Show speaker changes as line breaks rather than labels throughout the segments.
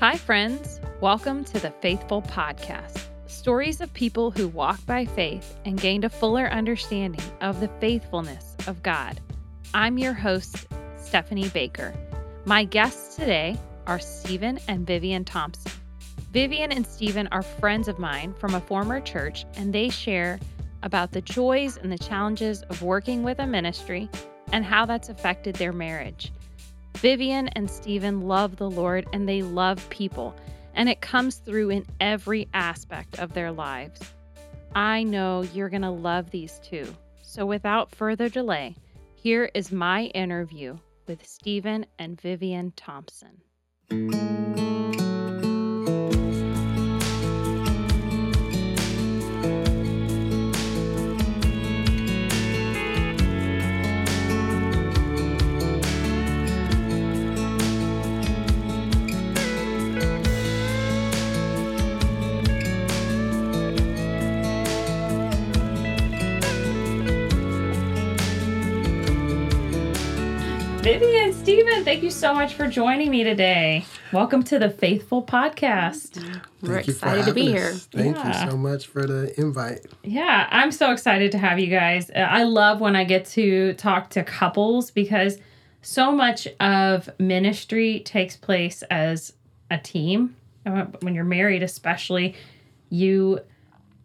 Hi, friends. Welcome to the Faithful Podcast stories of people who walked by faith and gained a fuller understanding of the faithfulness of God. I'm your host, Stephanie Baker. My guests today are Steven and Vivian Thompson. Vivian and Steven are friends of mine from a former church, and they share about the joys and the challenges of working with a ministry and how that's affected their marriage. Vivian and Steven love the Lord and they love people, and it comes through in every aspect of their lives. I know you're going to love these two. So without further delay, here is my interview with Steven and Vivian Thompson. Vivian, Steven, thank you so much for joining me today. Welcome to the Faithful Podcast.
We're excited to be
us.
here.
Thank
Yeah.
you so much for the invite.
Yeah, I'm so excited to have you guys. Uh, I love when I get to talk to couples because so much of ministry takes place as a team. Uh, When you're married, especially, you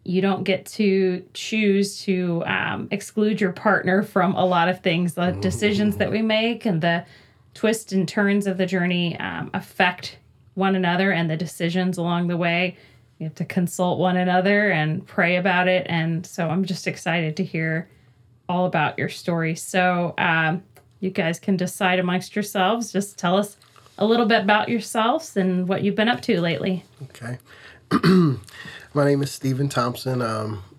you don't get to choose to um, exclude your partner from a lot of things. The decisions that we make and the twists and turns of the journey um, affect one another and the decisions along the way. You have to consult one another and pray about it. And so I'm just excited to hear all about your story. So um, you guys can decide amongst yourselves. Just tell us a little bit about yourselves and what you've been up to lately.
Okay. My name is Steven Thompson.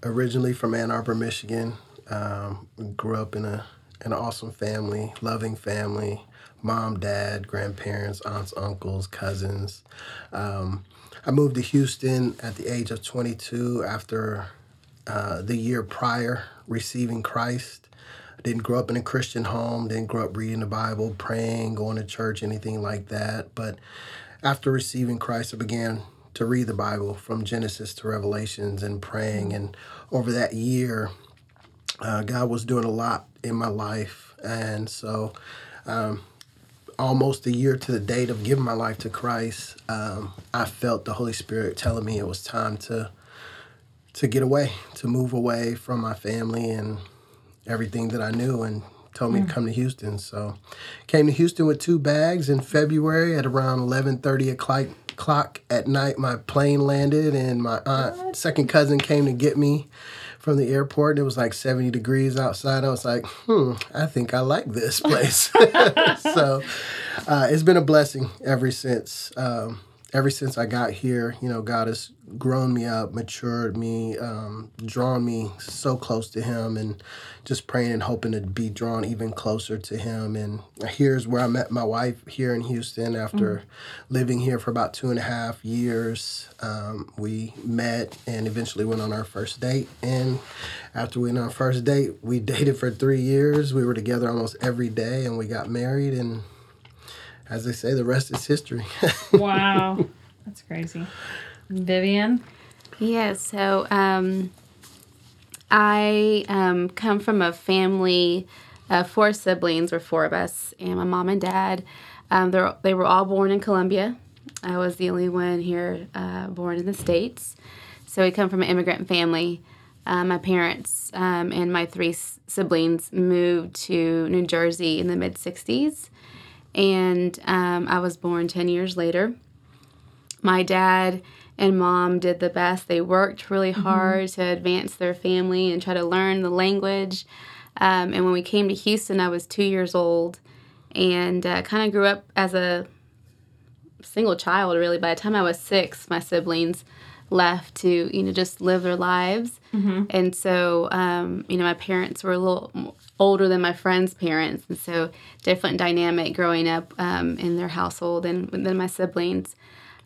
Originally from Ann Arbor, Michigan. Um, grew up in a an awesome family, loving family. Mom, dad, grandparents, aunts, uncles, cousins. Um, I moved to Houston at the age of 22 after uh, the year prior receiving Christ. I didn't grow up in a Christian home, didn't grow up reading the Bible, praying, going to church, anything like that. But after receiving Christ, I began to read the Bible from Genesis to Revelations and praying. And over that year, uh, God was doing a lot in my life. And so, um, almost a year to the date of giving my life to Christ, um, I felt the Holy Spirit telling me it was time to to get away, to move away from my family and everything that I knew, and told me to come to Houston. So, came to Houston with two bags in February at around eleven thirty o'clock clock at night. My plane landed, and my aunt, second cousin, came to get me from the airport. It was like 70 degrees outside. I was like, hmm, I think I like this place. so uh, it's been a blessing ever since. Um, ever since I got here, you know, God has grown me up, matured me, um, drawn me so close to Him, and just praying and hoping to be drawn even closer to Him. And here's where I met my wife here in Houston after living here for about two and a half years. Um, we met and eventually went on our first date. And after we went on our first date, we dated for three years. We were together almost every day, and we got married. And as they say, the rest is history.
Wow, that's crazy. Vivian?
Yeah, so um, I um, come from a family of four siblings, or four of us, and my mom and dad. Um, they're, they were all born in Colombia. I was the only one here uh, born in the States. So we come from an immigrant family. Uh, my parents um, and my three s- siblings moved to New Jersey in the mid 60s. And um, I was born 10 years later. My dad and mom did the best. They worked really hard to advance their family and try to learn the language. Um, and when we came to Houston, I was two years old and uh, kind of grew up as a single child, really. By the time I was six, my siblings left to, you know, just live their lives. And so, um, you know, my parents were a little older than my friends' parents. And so, different dynamic growing up um, in their household and than my siblings.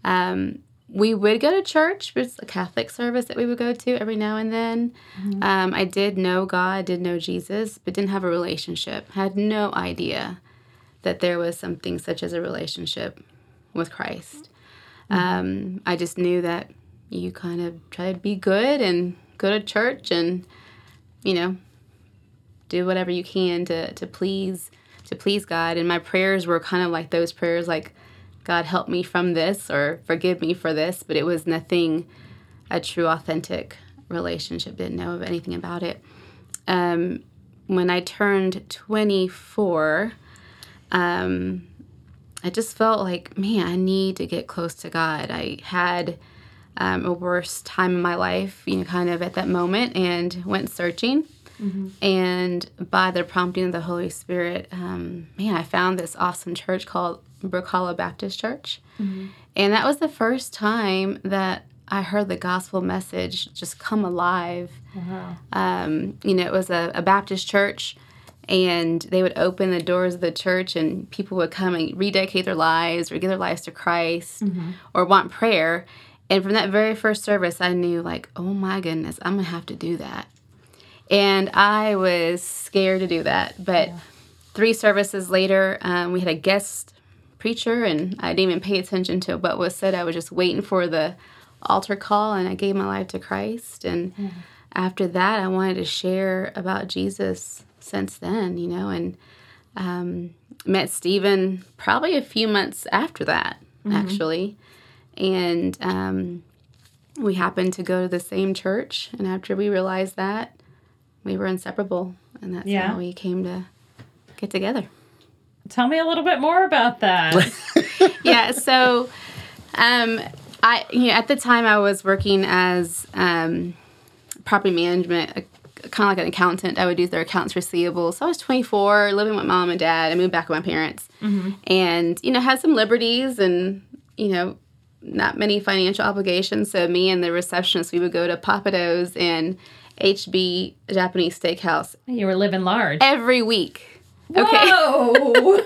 Um, we would go to church. It was a Catholic service that we would go to every now and then. Um, I did know God, did know Jesus, but didn't have a relationship. Had no idea that there was something such as a relationship with Christ. Um, I just knew that you kind of try to be good and go to church and, you know, do whatever you can to, to please to please God. And my prayers were kind of like those prayers like, God help me from this or forgive me for this, but it was nothing a true authentic relationship. Didn't know of anything about it. Um, when I turned 24, um, I just felt like, man, I need to get close to God. I had um, a worse time in my life, you know, kind of at that moment, and went searching. Mm-hmm. And by the prompting of the Holy Spirit, um, man, I found this awesome church called Brook Hollow Baptist Church. Mm-hmm. And that was the first time that I heard the gospel message just come alive. Wow. Um, you know, it was a, a Baptist church and they would open the doors of the church and people would come and rededicate their lives or give their lives to Christ mm-hmm. or want prayer. And from that very first service, I knew, like, oh my goodness, I'm going to have to do that. And I was scared to do that. But yeah. three services later, um, we had a guest preacher, and I didn't even pay attention to what was said. I was just waiting for the altar call, and I gave my life to Christ. And mm-hmm. after that, I wanted to share about Jesus since then, you know, and um, met Steven probably a few months after that, mm-hmm. actually. And um, we happened to go to the same church. And after we realized that, we were inseparable. And that's yeah. how we came to get together.
Tell me a little bit more about that.
yeah, so um, I, you know, at the time I was working as um, property management kind of like an accountant. I would do their accounts receivable. So I was 24, living with mom and dad. I moved back with my parents, mm-hmm. and you know had some liberties and you know not many financial obligations. So me and the receptionist, we would go to Pappadeaux and HB Japanese Steakhouse.
You were living large
every week.
Whoa!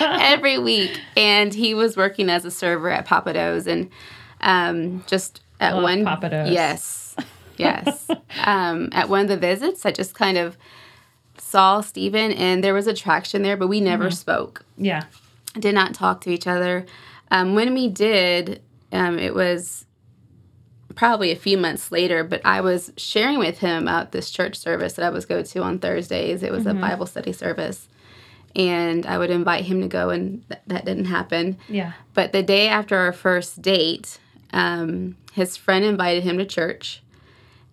every week, and he was working as a server at Pappadeaux, and um, just at
Love
one
Pappadeaux.
yes yes. Um, at one of the visits, I just kind of saw Steven, and there was attraction there, but we never mm-hmm. spoke.
Yeah.
Did not talk to each other. Um, when we did, um, it was probably a few months later, but I was sharing with him about this church service that I was go to on Thursdays. It was mm-hmm. a Bible study service. And I would invite him to go, and th- that didn't happen.
Yeah.
But the day after our first date, um, his friend invited him to church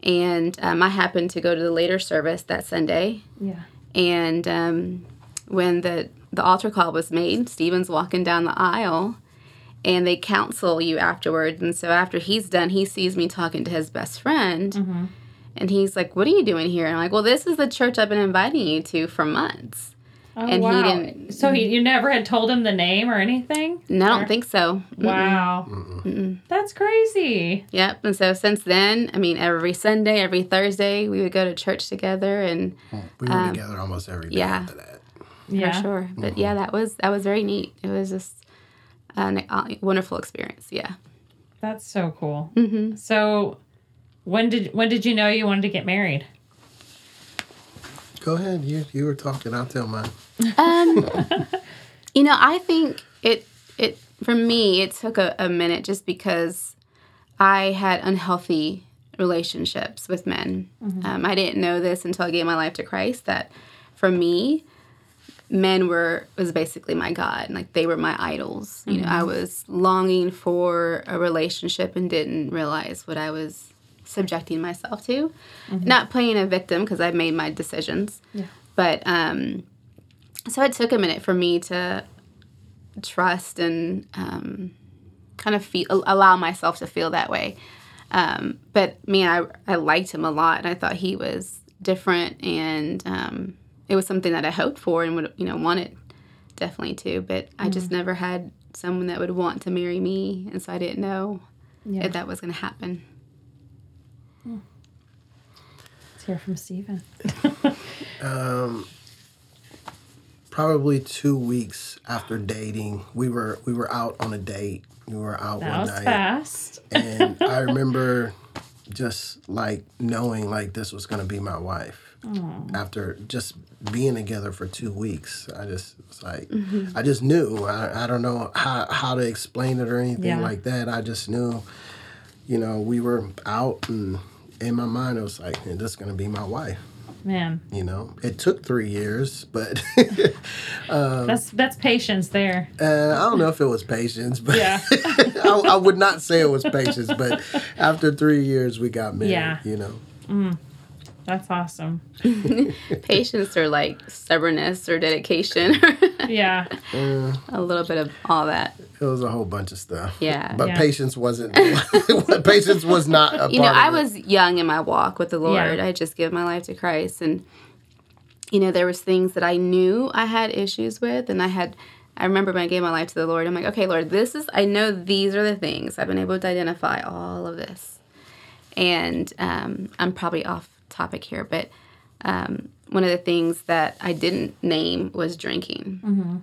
and um, I happened to go to the later service that Sunday.
Yeah.
And um, when the the altar call was made, Steven's walking down the aisle, and they counsel you afterwards. And so after he's done, he sees me talking to his best friend, mm-hmm. and he's like, "What are you doing here?" And I'm like, "Well, this is the church I've been inviting you to for months."
Oh, and wow. he didn't. So he, you never had told him the name or anything?
No, I don't think so.
Wow. Mm-mm. That's crazy.
Yep. And so since then, I mean, every Sunday, every Thursday, we would go to church together, and
we were um, together almost every day yeah, after that.
Yeah, for sure. But mm-hmm. yeah, that was that was very neat. It was just a uh, wonderful experience. Yeah.
That's so cool. Mm-hmm. So, when did when did you know you wanted to get married?
Go ahead. You you were talking. I'll tell mine.
Um, you know, I think it it for me it took a, a minute just because I had unhealthy relationships with men. Mm-hmm. Um, I didn't know this until I gave my life to Christ. That for me, men were was basically my god. Like they were my idols. Mm-hmm. You know, I mm-hmm. was longing for a relationship and didn't realize what I was subjecting myself to. Mm-hmm. Not playing a victim because I've made my decisions.
Yeah.
But um, so it took a minute for me to trust and um, kind of feel allow myself to feel that way. Um, but man, I I liked him a lot, and I thought he was different, and um, it was something that I hoped for and would you know wanted definitely to. But mm-hmm. I just mm-hmm. never had someone that would want to marry me, and so I didn't know yeah. if that was going to happen.
Let's hear from Steven.
um, probably two weeks after dating, we were we were out on a date. We were out
that
one
was
night.
fast.
and I remember just like knowing like this was gonna be my wife. after just being together for two weeks. I just was like,
Mm-hmm.
I just knew. I, I don't know how, how to explain it or anything
Yeah.
like that. I just knew, you know, we were out and in my mind, it was like, "Hey, this is going to be my wife.
Man,
You know, it took three years, but
that's that's patience there.
uh, I don't know if it was patience, but
Yeah.
I, I would not say it was patience. But after three years, we got married.
Yeah.
You know,
That's awesome.
Patience or like stubbornness or dedication,
Yeah.
a little bit of all that.
it was a whole bunch of stuff.
Yeah.
But
Yeah.
patience wasn't. patience was not a part
you know, I
of it.
was young in my walk with the Lord.
Yeah.
I just gave my life to Christ, and you know, there was things that I knew I had issues with, and I had. I remember when I gave my life to the Lord, I'm like, okay, Lord, this is. I know these are the things I've been able to identify all of this, and um, I'm probably off topic here, but um, one of the things that I didn't name was drinking. Mm-hmm.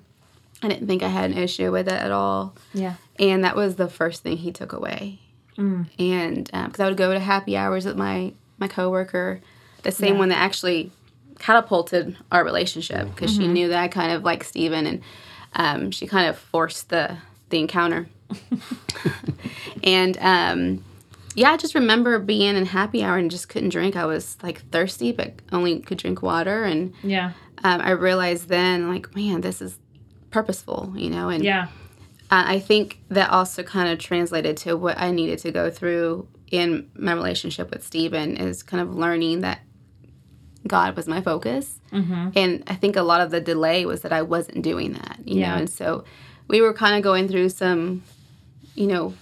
I didn't think I had an issue with it at all
Yeah.
and that was the first thing he took away. And because I would go to happy hours with my my coworker, the same
Yeah.
one that actually catapulted our relationship because she knew that I kind of like Steven and um, she kind of forced the the encounter. and um, yeah, I just remember being in happy hour and just couldn't drink. I was like thirsty, but only could drink water. And
Yeah.
um, I realized then, like, man, this is purposeful, you know. And
Yeah.
uh, I think that also kind of translated to what I needed to go through in my relationship with Steven is kind of learning that God was my focus. Mm-hmm. And I think a lot of the delay was that I wasn't doing that, you
Yeah.
know. And so we were kind of going through some, you know,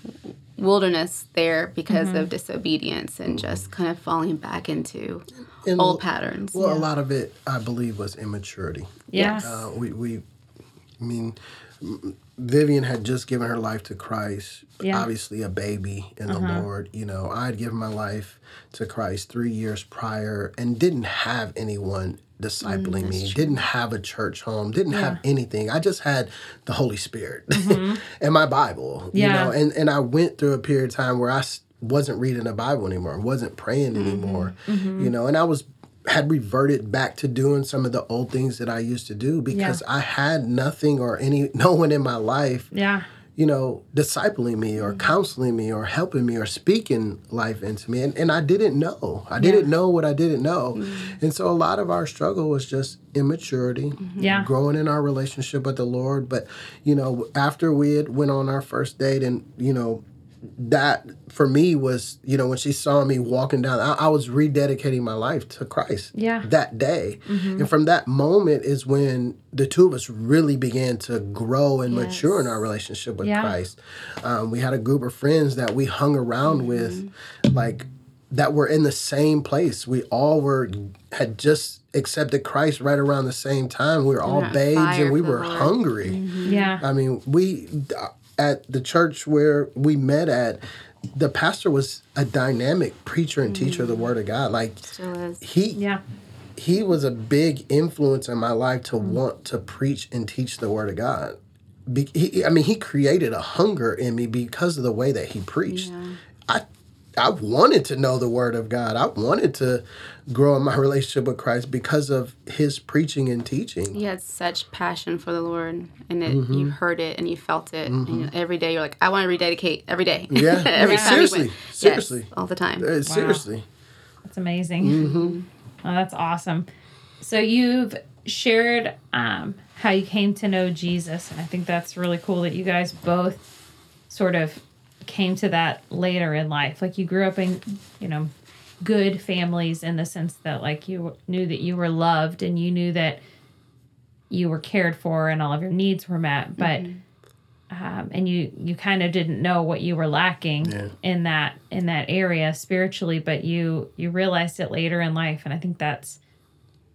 wilderness there because
Mm-hmm.
of disobedience and just kind of falling back into
And
old patterns.
Well, a lot of it, I believe, was immaturity.
Yes.
Uh, we, we, I mean, Vivian had just given her life to Christ.
Yeah. Uh-huh.
Obviously, a baby in the Lord. You know, I had given my life to Christ three years prior and didn't have anyone discipling me. Didn't have a church home. Didn't have anything. I just had the Holy Spirit and my Bible. You
Mm-hmm.
Know, and and I went through a period of time where I wasn't reading the Bible anymore. wasn't praying
Mm-hmm.
anymore. You know, and I was had reverted back to doing some of the old things that I used to do because I had nothing or any no one in my life,
Yeah.
You know, discipling me or mm-hmm. counseling me or helping me or speaking life into me. And, and I didn't know. I didn't know what I didn't know. Mm-hmm. And so a lot of our struggle was just immaturity, mm-hmm.
Yeah.
growing in our relationship with the Lord. But, you know, after we had went on our first date and, you know, that for me was, you know, when she saw me walking down, I, I was rededicating my life to Christ
Yeah.
that day. And from that moment is when the two of us really began to grow and mature in our relationship with
Yeah.
Christ. Um, we had a group of friends that we hung around with, like, that were in the same place. We all were had just accepted Christ right around the same time. We were all
Yeah,
babes and we were
Lord.
hungry.
Yeah.
I mean, we at the church where we met at, the pastor was a dynamic preacher and teacher of the mm-hmm. Word of God. Like
Still is.
he
Yeah.
he was a big influence in my life to mm-hmm. want to preach and teach the Word of God. Be, he, I mean, he created a hunger in me because of the way that he preached. I I wanted to know the Word of God. I wanted to grow in my relationship with Christ because of his preaching and teaching.
He had such passion for the Lord, and it,
Mm-hmm.
you heard it and you felt it. And every day you're like, I want to rededicate every day.
Yeah.
every
Yeah.
time you
Seriously.
Yes,
Seriously.
all the time.
Uh, Seriously.
That's amazing. Oh, that's awesome. So you've shared um, how you came to know Jesus, and I think that's really cool that you guys both sort of came to that later in life. Like you grew up in, you know, good families in the sense that like you knew that you were loved and you knew that you were cared for and all of your needs were met, but um, and you you kind of didn't know what you were lacking
Yeah.
in that in that area spiritually but you you realized it later in life and i think that's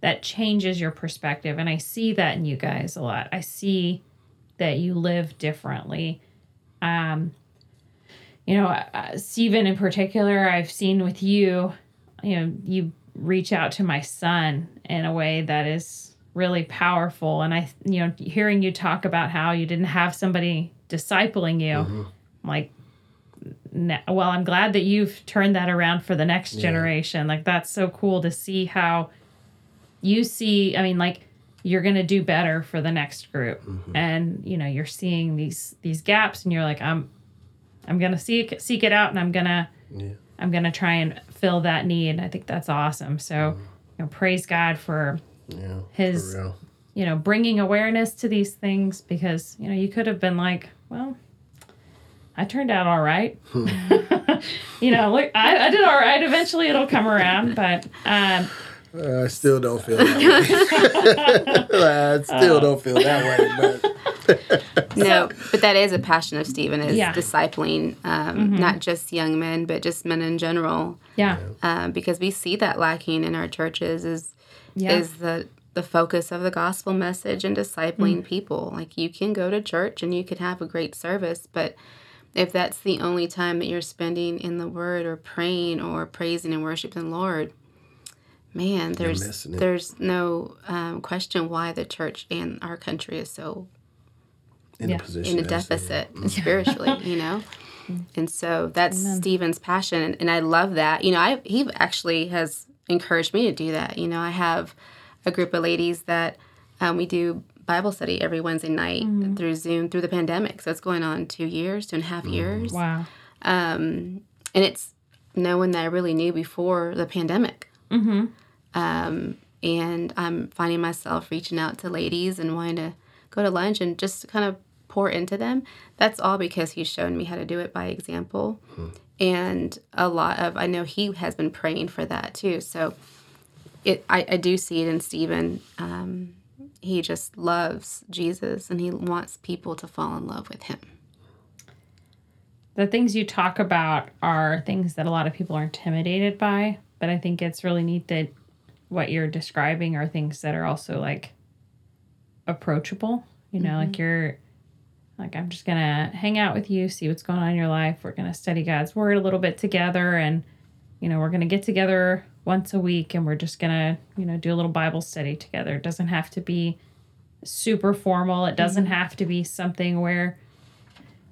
that changes your perspective and i see that in you guys a lot i see that you live differently um you know uh, steven in particular i've seen with you you know you reach out to my son in a way that is really powerful. And i you know hearing you talk about how you didn't have somebody discipling you I'm like well i'm glad that you've turned that around for the next generation. Like that's so cool to see how you see, I mean, like you're gonna do better for the next group,
Mm-hmm.
and you know you're seeing these these gaps, and you're like, I'm I'm gonna seek seek it out, and I'm gonna
Yeah.
I'm gonna try and fill that need. I think that's awesome. So, you know, praise God for
Yeah.
His-
For
you know bringing awareness to these things because you know you could have been like, well, I turned out all right. you know, look, I, I did all right. Eventually, it'll come around, but um,
Uh, I still don't feel that way. I still don't feel that way, but
No, but that is a passion of Steven is
Yeah.
discipling um, not just young men, but just men in general,
yeah,
um, because we see that lacking in our churches is
yeah,
is the the focus of the gospel message and discipling people. Like you can go to church and you can have a great service, but if that's the only time that you're spending in the Word or praying or praising and worshiping the Lord, man, there's there's no um, question why the church and our country is so
in
Yeah.
a position
in a
as they are.
deficit spiritually, you know. And so that's Steven's passion, and, and I love that. You know, I he actually has encouraged me to do that. You know, I have a group of ladies that um, we do Bible study every Wednesday night through Zoom through the pandemic. So it's going on two years, two and a half years,
wow,
um, and it's no one that I really knew before the pandemic.
mm-hmm.
Um, and I'm finding myself reaching out to ladies and wanting to go to lunch and just kind of pour into them. That's all because he's shown me how to do it by example. And a lot of, I know he has been praying for that too. So it, I, I do see it in Steven. Um, he just loves Jesus and he wants people to fall in love with him.
the things you talk about are things that a lot of people are intimidated by, but I think it's really neat that what you're describing are things that are also like approachable. You know, like mm-hmm. you're like I'm just gonna hang out with you, see what's going on in your life. We're gonna study God's word a little bit together, and you know we're gonna get together once a week, and we're just gonna you know do a little Bible study together. It doesn't have to be super formal. It doesn't mm-hmm. have to be something where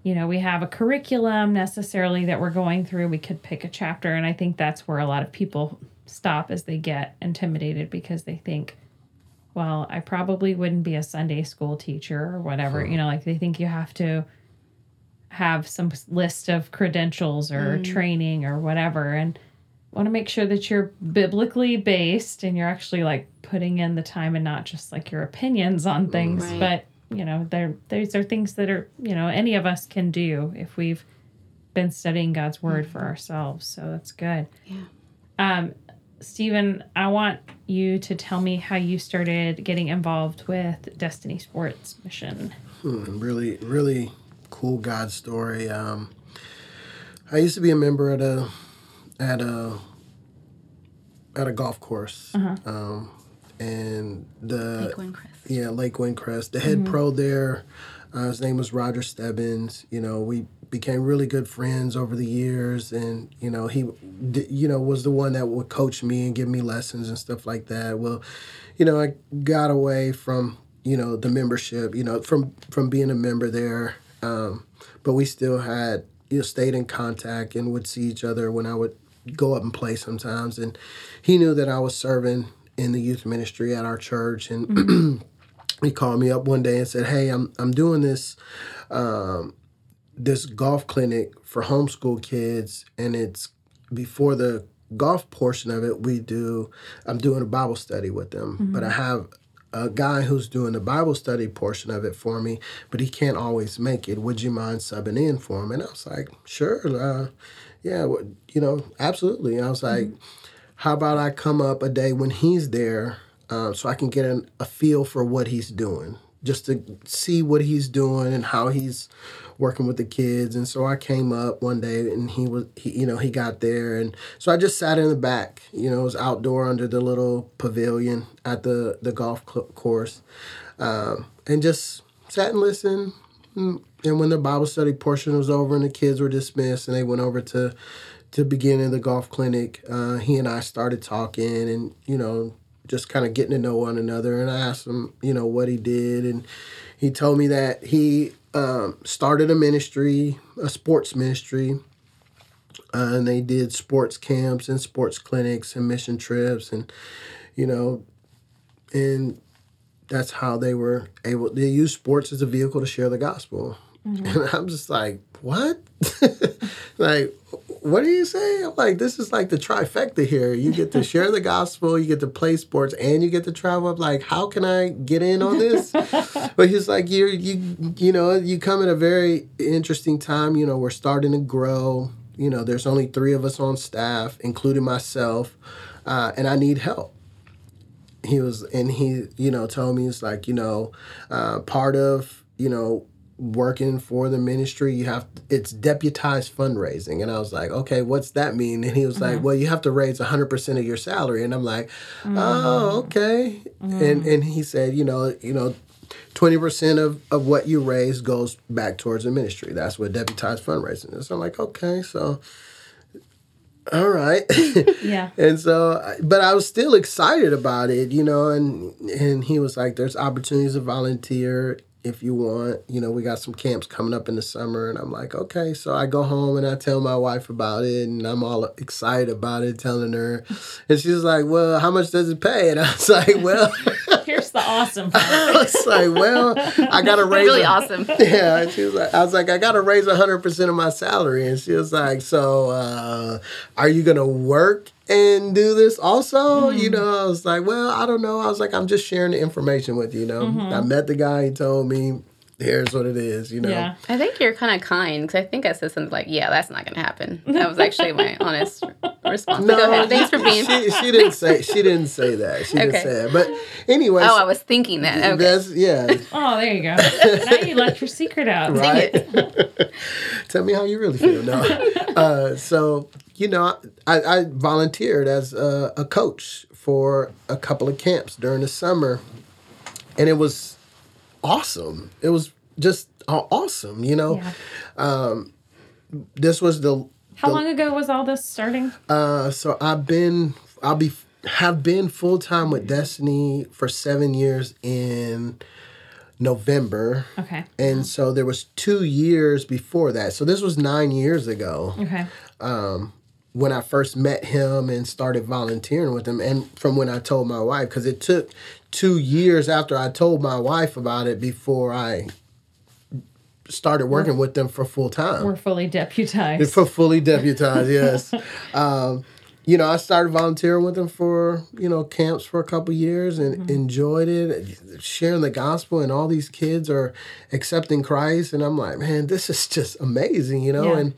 you know we have a curriculum necessarily that we're going through. We could pick a chapter, and I think that's where a lot of people stop as they get intimidated because they think well, I probably wouldn't be a Sunday school teacher or whatever. You know, like they think you have to have some list of credentials or mm. training or whatever. And want to make sure that you're biblically based and you're actually like putting in the time and not just like your opinions on mm, things.
Right.
But, you know, there these are things that are, you know, any of us can do if we've been studying God's word mm. for ourselves. So that's good.
Yeah.
Um, Steven, I want you to tell me how you started getting involved with Destiny Sports Mission.
Hmm, really, really cool God story. Um, I used to be a member at a at a at a golf course, um, and the
Lake Windcrest.
yeah Lake Windcrest. The head pro there, uh, his name was Roger Stebbins. You know, we became really good friends over the years, and you know he, you know, was the one that would coach me and give me lessons and stuff like that. Well, you know, I got away from you know the membership, you know, from from being a member there, um, but we still had you know stayed in contact and would see each other when I would go up and play sometimes, and he knew that I was serving in the youth ministry at our church, and he called me up one day and said, "Hey, I'm I'm doing this." Um, this golf clinic for homeschool kids and it's before the golf portion of it we do i'm doing a bible study with them. But i have a guy who's doing the bible study portion of it for me but he can't always make it. Would you mind subbing in for him? And i was like sure uh, yeah well, you know absolutely. I was like how about i come up a day when he's there um, so i can get an, a feel for what he's doing just to see what he's doing and how he's working with the kids. And so I came up one day and he was he, you know he got there. And so I just sat in the back you know it was outdoor under the little pavilion at the the golf course um, and just sat and listened. Mm, and when the Bible study portion was over and the kids were dismissed and they went over to to beginning the golf clinic uh, he and I started talking and you know just kind of getting to know one another and I asked him you know what he did and he told me that he um, started a ministry, a sports ministry, uh, and they did sports camps and sports clinics and mission trips, and you know, and that's how they were able. They use sports as a vehicle to share the gospel, and I'm just like, what? like, what do you say? I'm like, this is like the trifecta here. You get to share the gospel, you get to play sports, and you get to travel. I'm like, how can I get in on this? but he's like, you you you know, you come at a very interesting time. You know, we're starting to grow. You know, there's only three of us on staff, including myself, uh, and I need help he was and he you know told me it's like you know uh, part of you know working for the ministry you have it's deputized fundraising. And i was like okay what's that mean? And he was like mm-hmm. well you have to raise 100% of your salary. And i'm like oh mm-hmm. okay. And mm-hmm. and he said you know you know 20% of, of what you raise goes back towards the ministry. That's what deputized fundraising is. So i'm like okay so all right.
Yeah.
and so but i was still excited about it you know and and he was like there's opportunities to volunteer if you want you know we got some camps coming up in the summer and i'm like okay so i go home and i tell my wife about it and i'm all excited about it telling her and she's like well how much does it pay and i was like well
Here's the awesome part.
i was like well i gotta raise
Really
a-
awesome.
yeah, and she was like, I was like, I gotta raise hundred percent of my salary, and she was like, so uh, are you gonna work and do this also? You know, I was like, well, I don't know. I was like, I'm just sharing the information with you. You know, I met the guy. He told me, here's what it is. You know,
Yeah.
I think you're kind of kind because I think I said something like, "Yeah, that's not going to happen." That was actually my honest response. But Go ahead. Thanks for being.
She, she didn't say she didn't say that. She didn't
Okay.
say that. But anyway,
Oh, I was thinking that. Okay.
that's yeah.
Oh, there you go. Now you let your secret out.
right? Tell me how you really feel. No. uh, so, you know, I, I volunteered as a, a coach for a couple of camps during the summer, and it was awesome. It was just awesome, you know.
Yeah.
This was the
How long ago was all this starting?
uh, so I've been I'll be have been full time with Destiny for seven years in November.
Okay.
And so there was two years before that. So this was nine years ago
Okay.
When I first met him and started volunteering with him. And from when I told my wife, because it took two years after I told my wife about it before I started working with them for full time.
We're fully deputized.
For fully deputized, yes. um, you know, I started volunteering with them for, you know, camps for a couple years and enjoyed it, sharing the gospel, and all these kids are accepting Christ. And I'm like, man, this is just amazing, you know?
Yeah.
And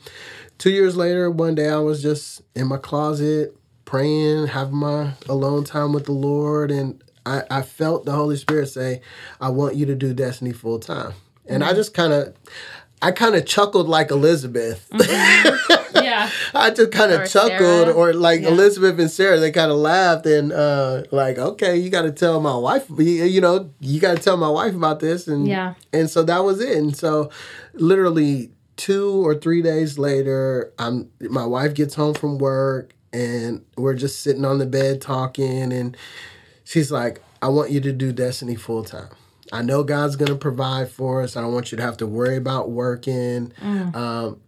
two years later, one day I was just in my closet praying, having my alone time with the Lord, and I, I felt the Holy Spirit say, I want you to do Destiny full time. And I just kind of, I kind of chuckled like Elizabeth.
yeah.
I just kind of chuckled,
Sarah.
or like
Yeah.
Elizabeth and Sarah, they kind of laughed and uh, like, okay, you got to tell my wife, you you know, you got to tell my wife about this, and
Yeah.
and so that was it. And so, literally two or three days later, I'm my wife gets home from work, and we're just sitting on the bed talking, and she's like, I want you to do Destiny full time. I know God's gonna provide for us. I don't want you to have to worry about working. Um,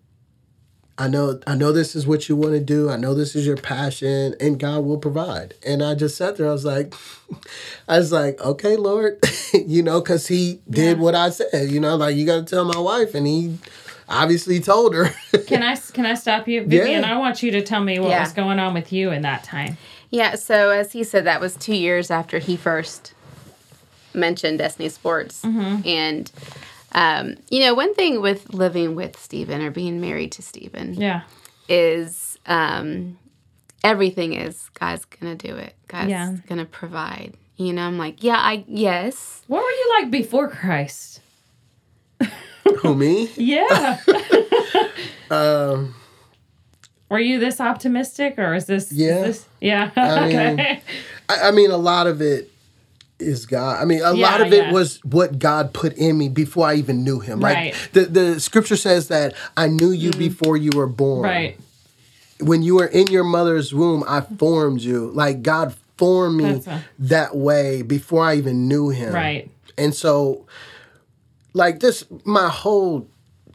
I know I know this is what you want to do. I know this is your passion and God will provide. And I just sat there. I was like I was like, "Okay, Lord." you know, cuz he did
Yeah.
what I said, you know, like you got to tell my wife and he obviously told her.
Can I can I stop you, Vivian?
Yeah.
I want you to tell me what
Yeah.
was going on with you in that time.
Yeah, so as he said, that was two years after he first mentioned Destiny Sports. And, um, you know, one thing with living with Steven or being married to Steven
Yeah.
is um, everything is God's going to do it, God's
Yeah.
going to provide. You know, I'm like, yeah, I, yes.
What were you like before Christ?
Who me?
Yeah.
Um
were you this optimistic or is this? is
Yeah.
this- yeah.
I mean,
okay.
I, I mean, a lot of it is God. I mean, a lot
Yeah,
of it
yeah.
was what God put in me before I even knew Him.
Right.
Like the the Scripture says that I knew you before you were born.
right.
When you were in your mother's womb, I formed you. Like God formed me
a-
that way before I even knew Him.
Right.
And so, like this, my whole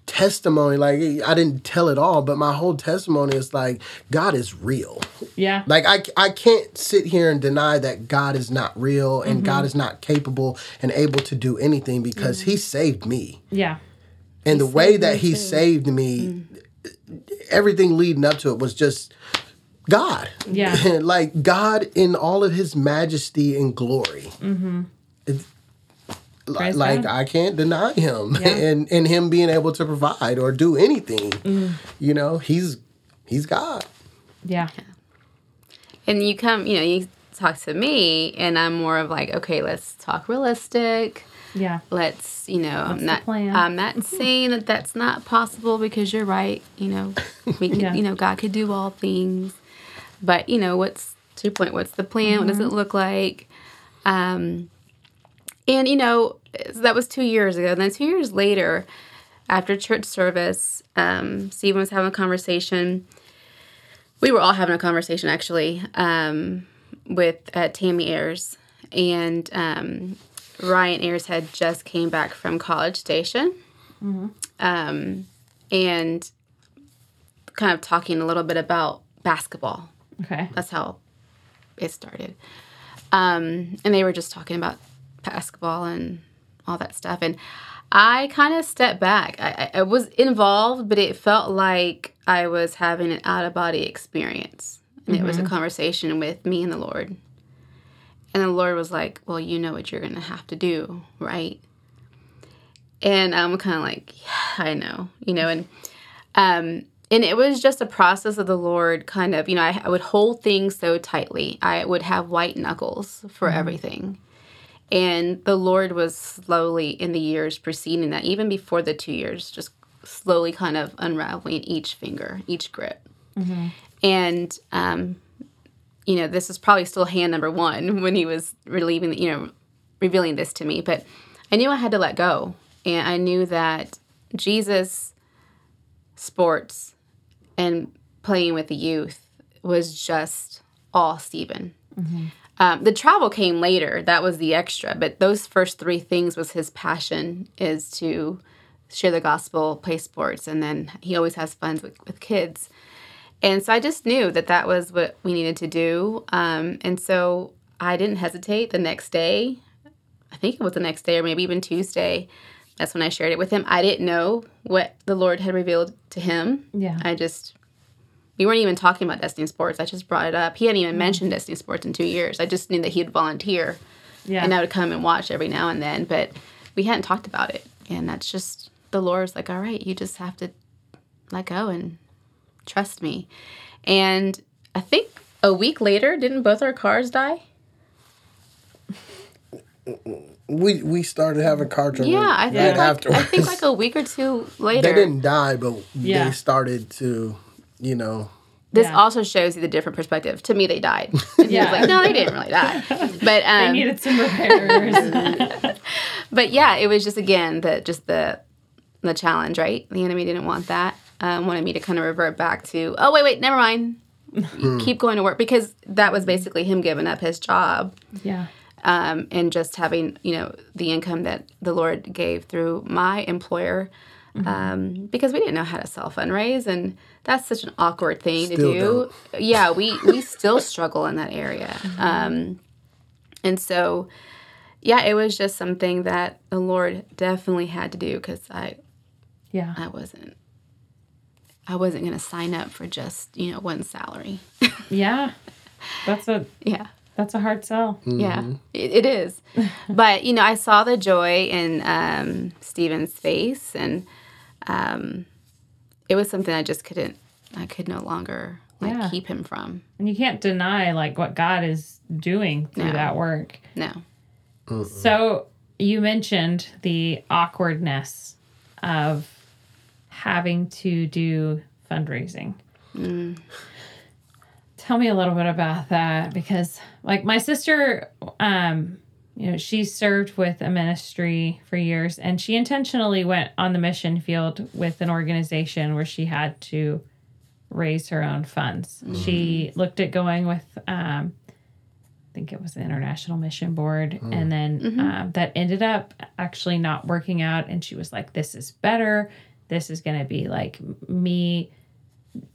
testimony like i didn't tell it all but my whole testimony is like god is real
Yeah.
like i, I can't sit here and deny that god is not real and god is not capable and able to do anything because he saved me
Yeah.
and the way that he
too.
saved me everything leading up to it was just god
Yeah.
like god in all of his majesty and glory mm-hmm.
Praise
like
God.
i can't deny him
Yeah.
and and him being able to provide or do anything
Mm.
you know he's he's god
Yeah.
And you come, you know, you talk to me, and I'm more of like, okay, let's talk realistic.
Yeah.
Let's, you know, I'm not,
plan?
I'm not saying that that's not possible because you're right. You know, we could,
Yeah.
you know, God could do all things, but you know, what's to your point? What's the plan? What does
Mm-hmm.
it look like? Um, and you know, that was two years ago. And then two years later, after church service, um, Steven was having a conversation. We were all having a conversation actually um, with uh, Tammy Ayers, and um, Ryan Ayers had just came back from College Station, um, and kind of talking a little bit about basketball.
Okay.
That's how it started. Um, and they were just talking about basketball and all that stuff. And I kind of stepped back. I, I was involved, but it felt like I was having an out of body experience. And it was a conversation with me and the Lord. And the Lord was like, Well, you know what you're going to have to do, right? And I'm kind of like, Yeah, I know, you know, and um, and it was just a process of the Lord kind of, you know, I, I would hold things so tightly. I would have white knuckles for everything. And the Lord was slowly in the years preceding that, even before the two years, just slowly kind of unraveling each finger, each grip. And, um, you know, this is probably still hand number one when he was relieving, you know, revealing this to me. But I knew I had to let go. And I knew that Jesus sports and playing with the youth was just all Steven. Um, the travel came later. That was the extra. But those first three things was his passion is to share the gospel, play sports, and then he always has fun with, with kids. And so I just knew that that was what we needed to do. Um, and so I didn't hesitate the next day. I think it was the next day or maybe even Tuesday. That's when I shared it with him. I didn't know what the Lord had revealed to him.
Yeah.
I just, we weren't even talking about Destiny Sports. I just brought it up. He hadn't even mm. mentioned Destiny Sports in two years. I just knew that he'd volunteer
Yeah.
and I would come and watch every now and then, but we hadn't talked about it. And that's just, the Lord's like, all right, you just have to let go and trust me. And I think a week later, didn't both our cars die?
we we started having car trouble
Yeah, I
right
think like, I think like a week or two later.
they didn't die but
Yeah.
they started to you know
This
Yeah.
also shows you the different perspective. To me, they died. And he
Yeah.
was like, no, they didn't really die. But
They
um,
needed some repairs.
but yeah, it was just again the just the the challenge, right? The enemy didn't want that. Um, wanted me to kind of revert back to, oh wait, wait, never mind. Keep going to work because that was basically him giving up his job
yeah.
um, and just having you know the income that the Lord gave through my employer. Um, because we didn't know how to self fundraise, and that's such an awkward thing
Still
to do. Yeah, we we still struggle in that area, um, and so yeah, it was just something that the Lord definitely had to do because I
Yeah.
I wasn't I wasn't gonna sign up for just you know one salary.
Yeah. That's a
yeah.
that's a hard sell.
Yeah, it, it is. but you know, I saw the joy in um, Steven's face, and um, it was something I just couldn't. I could no longer like
Yeah.
keep him from.
And you can't deny like what God is doing through
No.
that work.
No.
So you mentioned the awkwardness of having to do fundraising. Tell me a little bit about that because, like, my sister, um, you know, she served with a ministry for years and she intentionally went on the mission field with an organization where she had to raise her own funds. She looked at going with, um, I think it was the International Mission Board, and then um, that ended up actually not working out. And she was like, "This is better. this is going to be like me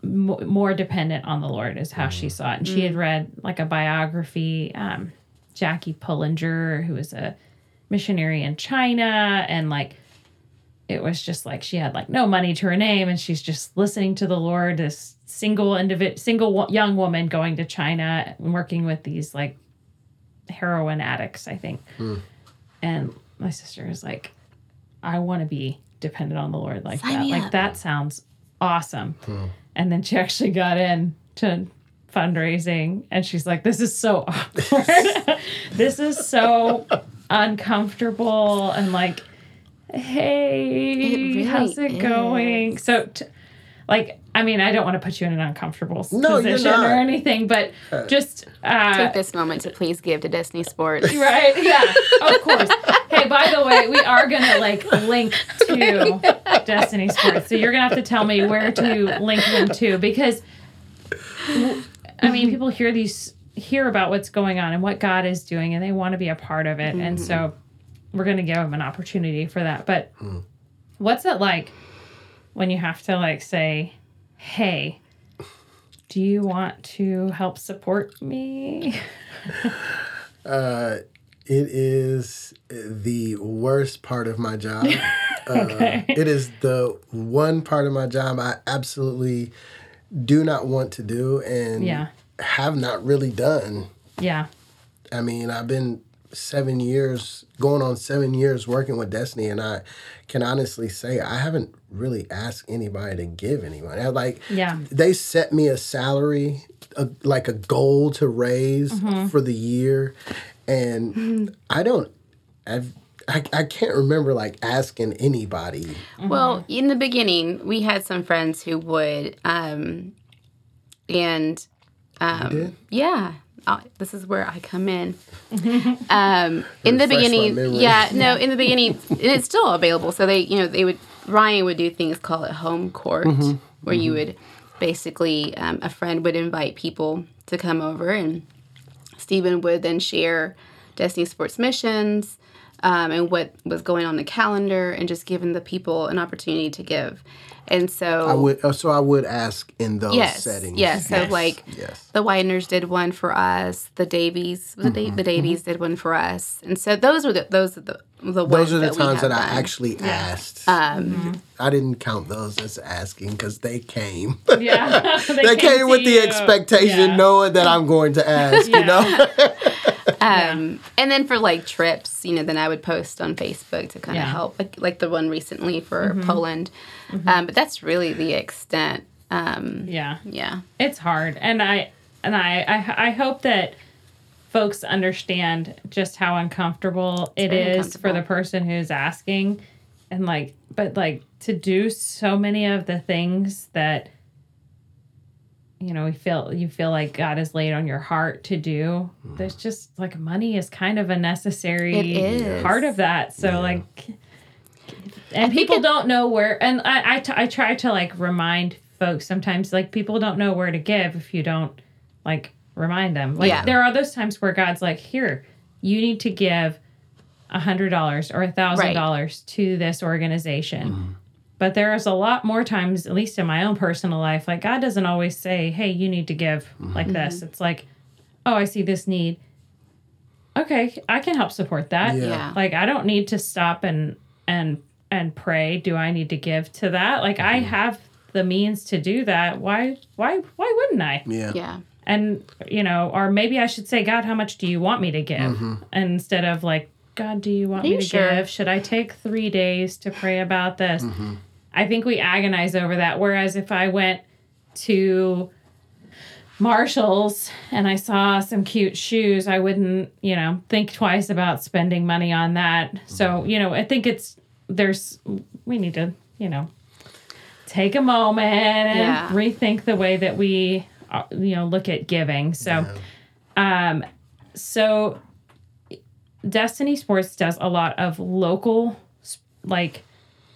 m- more dependent on the Lord is how she saw it. And she had read like a biography, um, Jackie Pullinger, who was a missionary in China, and like it was just like she had like no money to her name, and she's just listening to the Lord. This single individual, single young woman going to China and working with these like heroin addicts, I think. Hmm. And my sister is like, I want to be dependent on the Lord like
Sign
that. Like
up.
that sounds awesome. Hmm. And then she actually got in to fundraising and she's like, This is so awkward. this is so uncomfortable and like, hey,
really
how's it going? So t- like I mean, I don't want to put you in an uncomfortable
No,
position or anything, but just uh,
Take this moment to please give to Destiny Sports.
Right. Yeah. Of course. Hey, by the way, we are gonna like link to Destiny Sports, so you're gonna have to tell me where to link them to because, I mean, people hear these hear about what's going on and what God is doing, and they want to be a part of it, and so we're gonna give them an opportunity for that. But what's it like when you have to like say, "Hey"? Do you want to help support me?
Uh, it is the worst part of my job.
Okay.
Uh, it is the one part of my job I absolutely do not want to do and
Yeah.
have not really done.
Yeah.
I mean, I've been seven years, going on seven years working with Destiny, and I can honestly say I haven't really asked anybody to give anyone. Like,
Yeah.
they set me a salary, a, like a goal to raise
Mm-hmm.
for the year, and I don't, I've, I, I can't remember like asking anybody.
Well, in the beginning, we had some friends who would, um, and um,
did?
yeah, uh, this is where I come in. um, in the beginning, yeah, no, in the beginning, and it's still available. So they, you know, they would Ryan would do things called it home court,
Mm-hmm.
where you would basically um, a friend would invite people to come over, and Steven would then share Destiny Sports missions um, and what was going on the calendar, and just giving the people an opportunity to give. And so
I would, uh, so I would ask in those
yes,
settings.
yes. So like
yes.
the Wideners did one for us. The Davies, the, Da- the Davies did one for us, and so those were the those are the the ones
Those are the
that
times
have
that I
done.
actually asked.
Um,
I didn't count those as asking because they came.
Yeah.
they came
to
with the
you.
expectation,
Yeah.
knowing that I'm going to ask. You know.
Um, and then for like trips, you know, then I would post on Facebook to kind of
Yeah.
help, like, like the one recently for Poland. Um, but that's really the extent. Um,
Yeah.
yeah.
It's hard. And I and I I, I hope that folks understand just how uncomfortable it's
very
is for the person who's asking and like but like to do so many of the things that you know, we feel you feel like God has laid on your heart to do. Hmm. There's just like money is kind of a necessary part of that. So like and
think
people
it-
don't know where and I, I, t- I try to like remind folks sometimes like people don't know where to give if you don't like remind them. Like
Yeah.
there are those times where god's like here you need to give a hundred dollars or a thousand dollars to this organization. Mm-hmm. But there is a lot more times at least in my own personal life like god doesn't always say hey you need to give mm-hmm. like this. Mm-hmm. It's like oh i see this need. Okay i can help support that.
Yeah.
Yeah.
like i don't need to stop and and and pray do i need to give to that? Like i have the means to do that. Why why why wouldn't i?
Yeah.
Yeah.
And you know or maybe i should say god how much do you want me to give? Mm-hmm. Instead of like god do you want
Are
me
you
to
sure?
give? Should i take three days to pray about this? Mm-hmm. I think we agonize over that. Whereas if i went to Marshalls and I saw some cute shoes, I wouldn't, you know, think twice about spending money on that. So, mm-hmm. you know, I think it's there's we need to, you know, take a moment and
Yeah.
rethink the way that we you know, look at giving. So, um so Destiny Sports does a lot of local like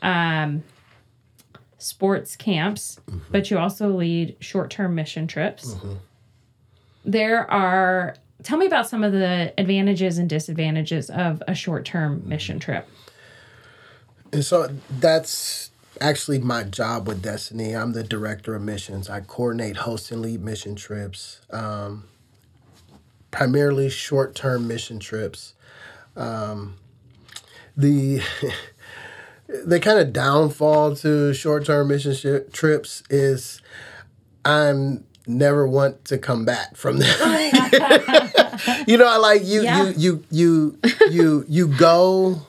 um sports camps, but you also lead short-term mission trips. There are tell me about some of the advantages and disadvantages of a short-term mission trip.
And so that's actually my job with Destiny. I'm the director of missions. I coordinate, host, and lead mission trips, um, primarily short term mission trips. Um, the the kind of downfall to short term mission sh- trips is I'm never want to come back from them. you know, I like you,
Yeah.
you, you, you, you, you go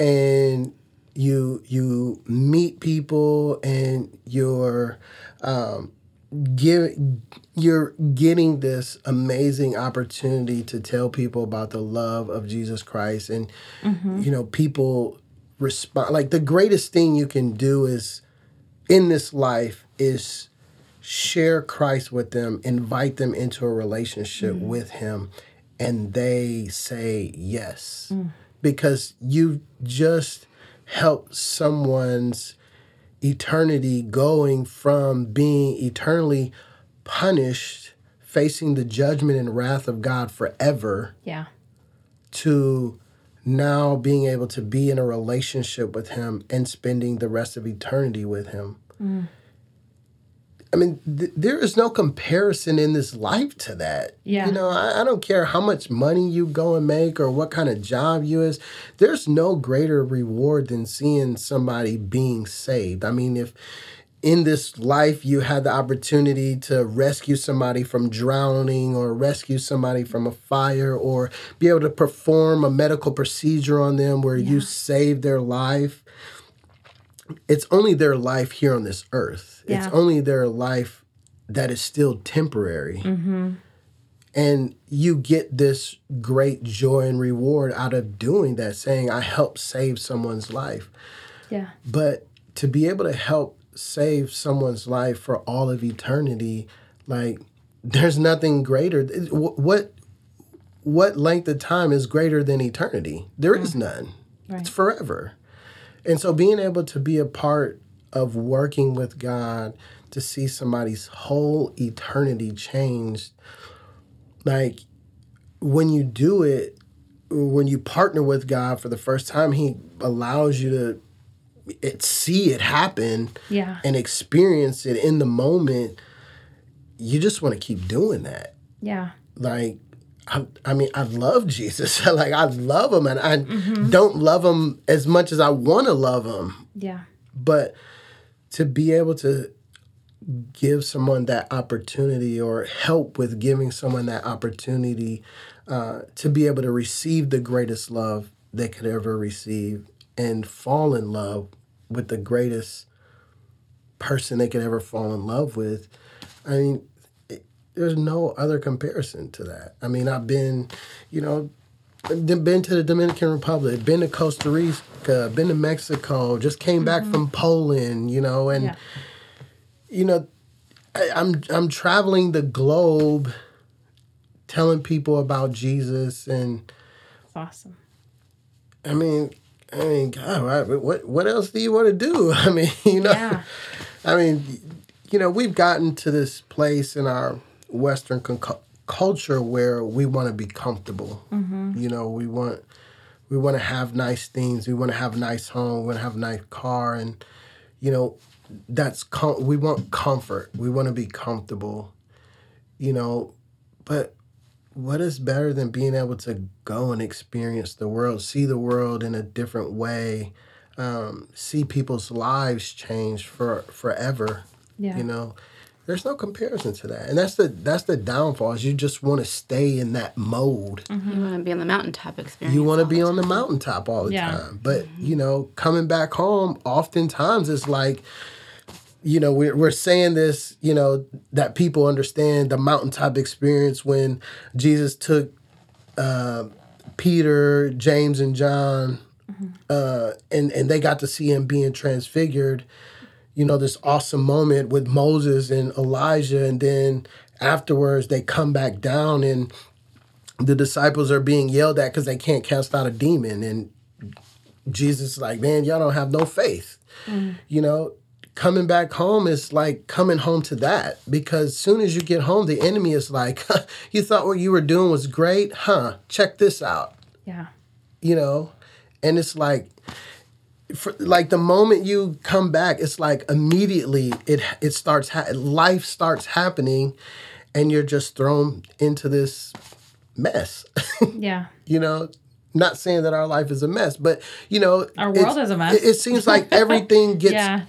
and you you meet people and you're um, give, you're getting this amazing opportunity to tell people about the love of Jesus Christ and mm-hmm. you know people respond like the greatest thing you can do is in this life is share Christ with them, invite them into a relationship mm-hmm. with him and they say yes. Mm. Because you just helped someone's eternity going from being eternally punished facing the judgment and wrath of God forever
Yeah.
to now being able to be in a relationship with him and spending the rest of eternity with him. Mm. I mean, th- there is no comparison in this life to that.
Yeah.
You know, I, I don't care how much money you go and make or what kind of job you is. There's no greater reward than seeing somebody being saved. I mean, if in this life you had the opportunity to rescue somebody from drowning or rescue somebody from a fire or be able to perform a medical procedure on them where you save their life it's only their life here on this earth.
Yeah.
it's only their life that is still temporary. Mm-hmm. And you get this great joy and reward out of doing that saying i helped save someone's life.
Yeah.
but to be able to help save someone's life for all of eternity like there's nothing greater. What what length of time is greater than eternity? There mm. is none.
Right.
it's forever and so being able to be a part of working with god to see somebody's whole eternity changed like when you do it when you partner with god for the first time he allows you to it, see it happen
Yeah.
and experience it in the moment you just want to keep doing that
Yeah.
like I, I mean i love jesus. Like i love him and i don't love him as much as i want to love him.
Yeah.
but to be able to give someone that opportunity or help with giving someone that opportunity uh, to be able to receive the greatest love they could ever receive and fall in love with the greatest person they could ever fall in love with i mean there's no other comparison to that i mean i've been you know been to the Dominican Republic, been to Costa Rica, been to Mexico, just came back mm-hmm. from Poland, you know, and
Yeah.
you know, I, I'm I'm traveling the globe, telling people about Jesus, and
awesome.
I mean, I mean, God, what what, what else do you want to do? I mean, you know,
Yeah.
I mean, you know, we've gotten to this place in our Western con- culture where we want to be comfortable. You know, we want we want to have nice things. We want to have a nice home. We want to have a nice car, and you know, that's com- we want comfort. We want to be comfortable. You know, but what is better than being able to go and experience the world, see the world in a different way, um, see people's lives change for forever?
Yeah.
You know, there's no comparison to that, and that's the that's the downfall. Is you just want to stay in that mode.
You want to be on the mountaintop experience.
You want to be
the
on the mountaintop all the
Yeah.
time. But, you know, coming back home, oftentimes it's like, you know, we're, we're saying this, you know, that people understand the mountaintop experience when Jesus took uh, Peter, James, and John, uh, and, and they got to see him being transfigured. You know, this awesome moment with Moses and Elijah. And then afterwards, they come back down and the disciples are being yelled at because they can't cast out a demon. And jesus is like man y'all don't have no faith. Mm. You know coming back home is like coming home to that because soon as you get home the enemy is like you thought what you were doing was great? Huh check this out.
Yeah.
you know? And it's like for, like the moment you come back, it's like immediately it it starts ha- life starts happening, and you're just thrown into this mess.
Yeah.
you know, not saying that our life is a mess, but you know,
Our world is a mess.
It, it seems like everything gets
Yeah.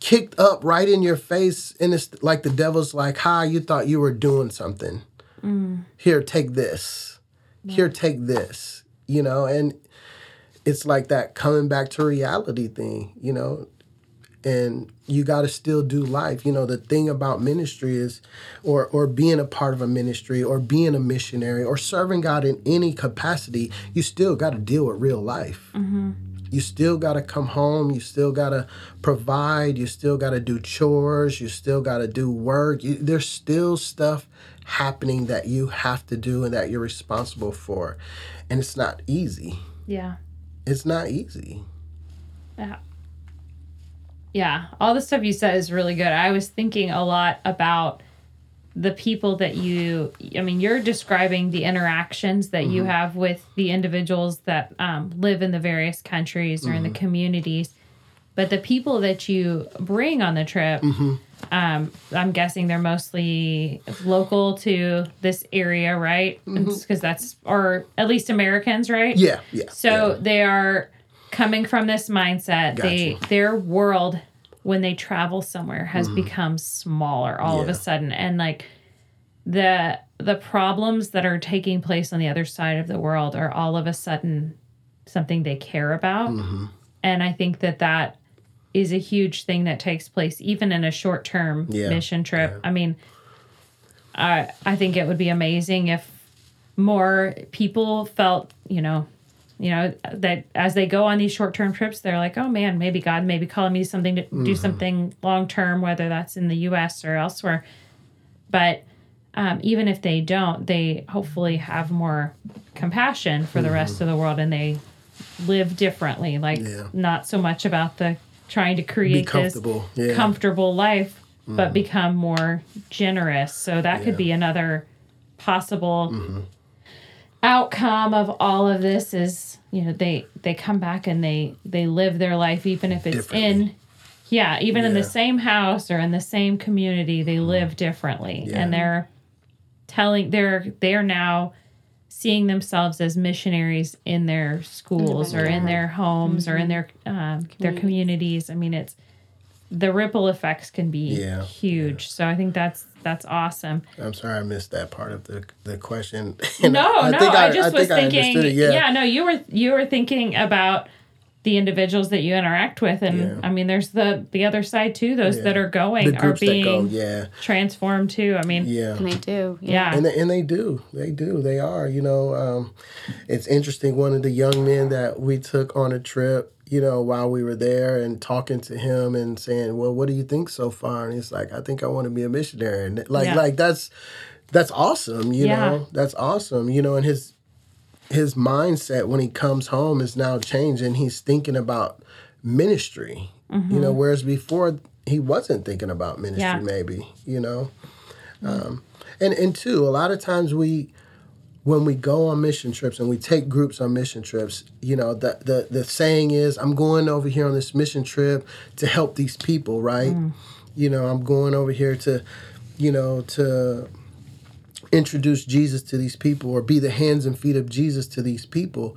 kicked up right in your face, and it's like the devil's like, "Hi, you thought you were doing something.
Mm.
Here, take this. Here, take this." You know, and it's like that coming back to reality thing. You know, and you got to still do life. You know, the thing about ministry is, or or being a part of a ministry, or being a missionary, or serving God in any capacity, you still got to deal with real life. Mm-hmm. You still got to come home. You still got to provide. You still got to do chores. You still got to do work. You, there's still stuff happening that you have to do and that you're responsible for, and it's not easy.
Yeah.
It's not easy.
Yeah. Yeah. All the stuff you said is really good. I was thinking a lot about the people that you, I mean, you're describing the interactions that you mm-hmm. have with the individuals that um, live in the various countries or in the mm-hmm. communities. But the people that you bring on the trip, mm-hmm. Um, I'm guessing they're mostly local to this area, right? Because that's, or at least Americans, right?
Yeah, yeah.
So
yeah.
they are coming from this mindset. They their world when they travel somewhere has become smaller all of a
Mm-hmm.
Sudden and like the the problems that are taking place on the other side of the world are all of a sudden something they care about.
Mm-hmm.
And I think that that is a huge thing that takes place even in a short-term
Yeah.
mission trip. I mean, I I think it would be amazing if more people felt, you know, you know that as they go on these short-term trips, they're like, oh man, maybe God may be calling me something to do something long-term, whether that's in the U.S. or elsewhere. But um, even if they don't, they hopefully have more compassion for the rest of the world and they live differently. Like
Yeah.
not so much about the trying to create this
comfortable. Yeah.
comfortable life, but become more generous. So that could be another possible outcome of all of this is you know they they come back and they they live their life even if it's in yeah even in the
Mm-hmm.
same house or in the same community they live differently
Yeah.
and they're telling they're they're now seeing themselves as missionaries in their schools or in their homes or in their um, their communities i mean it's the ripple effects can be
Yeah,
huge so i think that's that's awesome
I'm sorry I missed that part of the the question.
no,
And I
no.
think
I, just was
think
thinking.
understood it,
yeah. no. You were you were thinking about the individuals that you interact with, and
Yeah.
I mean, there's the the other side too. Those
Yeah.
that are going
the
are
groups that
being
go, yeah,
transformed too. I mean,
yeah.
And they do.
yeah,
and they, and they do they do they are you know um, it's interesting one of the young men that we took on a trip you know while we were there and talking to him and saying well what do you think so far and he's like i think i want to be a missionary and like
Yeah.
like that's that's awesome you
Yeah.
know that's awesome you know and his his mindset when he comes home is now changed and he's thinking about ministry. You know whereas before he wasn't thinking about ministry
Yeah.
maybe you know? Um, and and two a lot of times we when we go on mission trips and we take groups on mission trips you know the the, the saying is i'm going over here on this mission trip to help these people right? You know i'm going over here to you know to introduce jesus to these people or be the hands and feet of jesus to these people.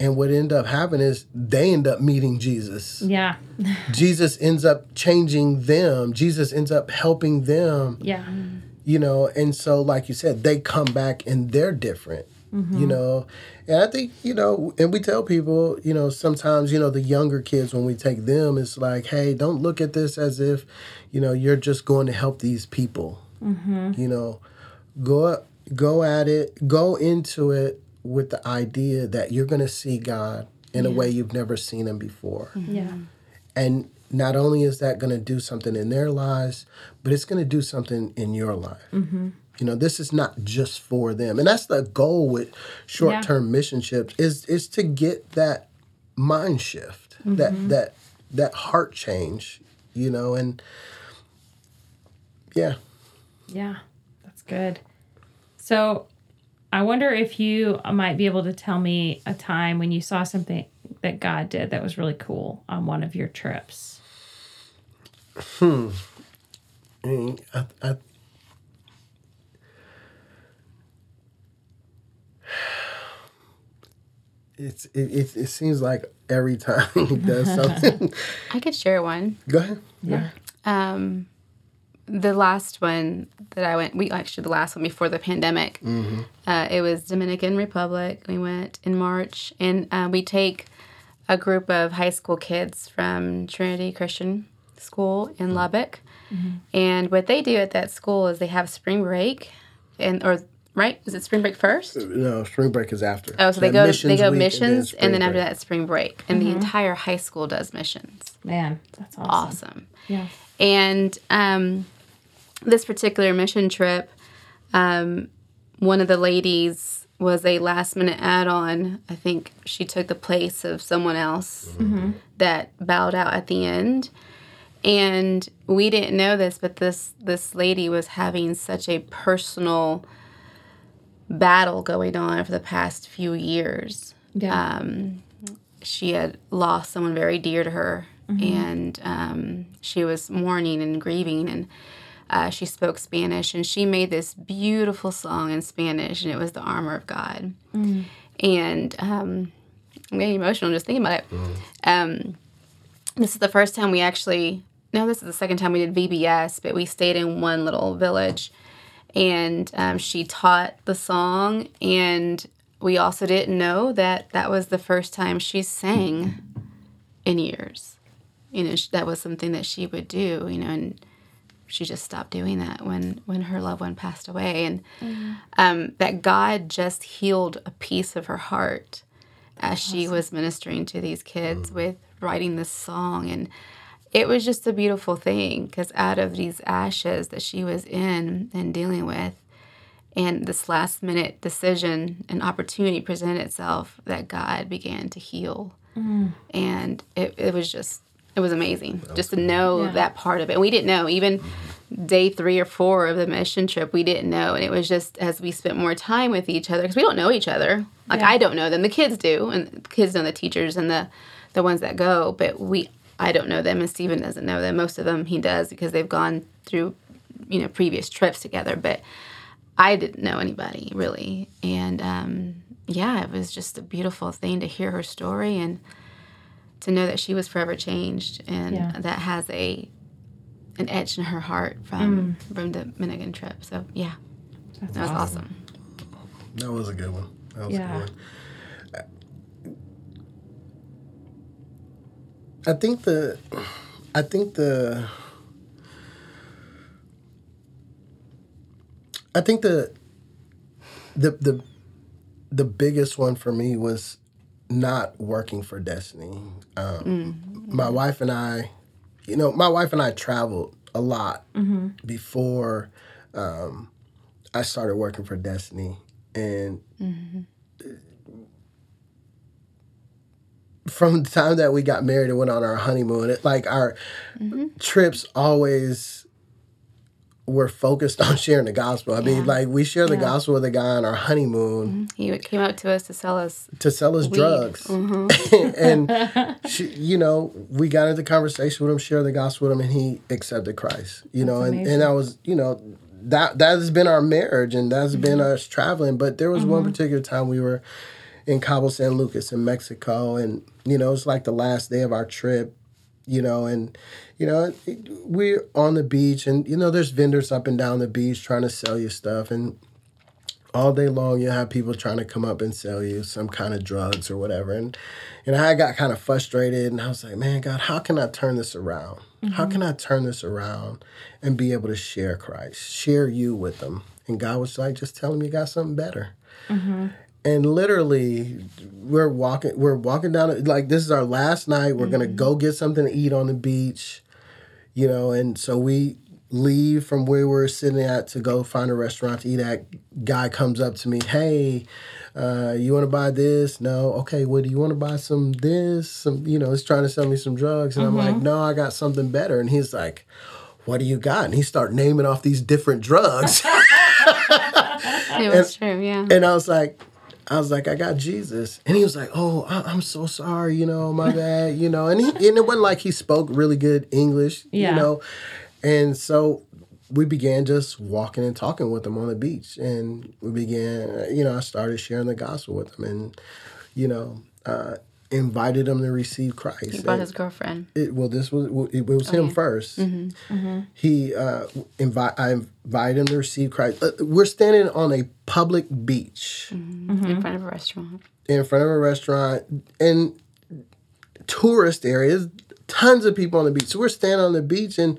And what end up happening is they end up meeting jesus.
Yeah,
jesus ends up changing them. Jesus ends up helping them.
Yeah,
you know and so like you said they come back and they're different you mm-hmm. know? And i think you know and we tell people you know sometimes you know the younger kids when we take them it's like hey don't look at this as if you know you're just going to help these people mm-hmm. you know go go at it go into it with the idea that you're going to see god in a way you've never seen him before
yeah,
and not only is that going to do something in their lives, but it's going to do something in your life.
Mm-hmm.
You know, this is not just for them, and that's the goal with short-term mission trips is is to get that mind shift,
Mm-hmm.
that that that heart change. You know, and yeah,
yeah. That's good. So, I wonder if you might be able to tell me a time when you saw something that God did that was really cool on one of your trips?
Hmm. I, I, it's it, it, it seems like every time he does something.
I could share one.
Go ahead.
Yeah.
Um, the last one that I went, we actually the last one before the pandemic. Mm-hmm. Uh, it was Dominican Republic. We went in March, and uh, we take a group of high school kids from Trinity Christian School in mm-hmm. Lubbock, mm-hmm. and what they do at that school is they have spring break, and or right is it spring break first?
Uh, no, spring break is after.
Oh, so they go
missions
they go
week
missions, and then,
spring
after
break.
that spring break, and the entire high school does missions.
Man, that's awesome.
Awesome.
Yeah.
And um, this particular mission trip, um, one of the ladies was a last minute add on. I think she took the place of someone else that bowed out at the end. And we didn't know this, but this this lady was having such a personal battle going on for the past few years
Yeah.
um, she had lost someone very dear to her, and um, she was mourning and grieving, and uh, she spoke Spanish, and she made this beautiful song in Spanish, and it was the armor of God, and um, I'm getting emotional just thinking about it. Um, this is the first time we actually. No, this is the second time we did VBS, but we stayed in one little village. And um, she taught the song and we also didn't know that that was the first time she sang in years you know that was something that she would do you know and she just stopped doing that when when her loved one passed away. And um, that god just healed a piece of her heart as she was ministering to these kids with writing this song. And it was just a beautiful thing because out of these ashes that she was in and dealing with and this last minute decision and opportunity presented itself that god began to heal. And it, it was just it was amazing just to know
Yeah.
that part of it. We didn't know even day three or four of the mission trip we didn't know and it was just as we spent more time with each other because we don't know each other. Like
Yeah.
i don't know them. The kids do and the kids know the teachers and the the ones that go but we i don't know them and steven doesn't know them. Most of them he does because they've gone through you know previous trips together but i didn't know anybody really. And um yeah it was just a beautiful thing to hear her story and to know that she was forever changed and
Yeah.
that has a an etch in her heart from mm. from the Dominican trip. So yeah,
That's
that was
awesome.
awesome.
That was a good one. That was
Yeah.
a good one. I think the, I think the, I think the, the the, the biggest one for me was not working for Destiny. Um, My wife and I, you know, my wife and I traveled a lot before um, I started working for Destiny, and from the time that we got married and went on our honeymoon, it, like our trips always were focused on sharing the gospel. I mean, like we share the
Yeah.
gospel with a guy on our honeymoon mm-hmm.
He came out to us to sell us.
to sell us
Weed.
drugs. Mm-hmm. and she, you know, we got into conversation with him, shared the gospel with him, and he accepted Christ. You know, and,
amazing.
and that was, you know, that that has been our marriage and that's been
Mm-hmm.
us traveling. But there was one mm-hmm. particular time we were in Cabo San Lucas in Mexico, and you know, it's like the last day of our trip. You know, and you know, we're on the beach, and you know, there's vendors up and down the beach trying to sell you stuff, and all day long you have people trying to come up and sell you some kind of drugs or whatever and and I got kind of frustrated and I was like, man, God, how can I turn this around? How can I turn this around and be able to share Christ, share you with them? And God was like, just tell them you got something better. Mm-hmm. And literally, we're walking. We're walking down. Like this is our last night. We're gonna go get something to eat on the beach, you know. And so we leave from where we're sitting at to go find a restaurant to eat at. Guy comes up to me, hey, uh, you want to buy this? No. Okay. Well, do you want to buy some this? Some, you know, he's trying to sell me some drugs, and I'm like, no, I got something better. And he's like, what do you got? And he start naming off these different drugs.
It was true, yeah.
And I was like, I was like, I got Jesus. And he was like, Oh, I- I'm so sorry, you know, my bad, you know. And, he, and it wasn't like he spoke really good English,
Yeah.
you know. And so we began just walking and talking with him on the beach. And we began, you know, I started sharing the gospel with him and, you know, uh, invited him to receive Christ.
He brought
And-
his girlfriend.
it, well, this was it was him
yeah.
1st He uh, invite I invited him to receive Christ. Uh, We're standing on a public beach
in front of a restaurant.
in front of a restaurant and tourist areas. Tons of people on the beach. So we're standing on the beach and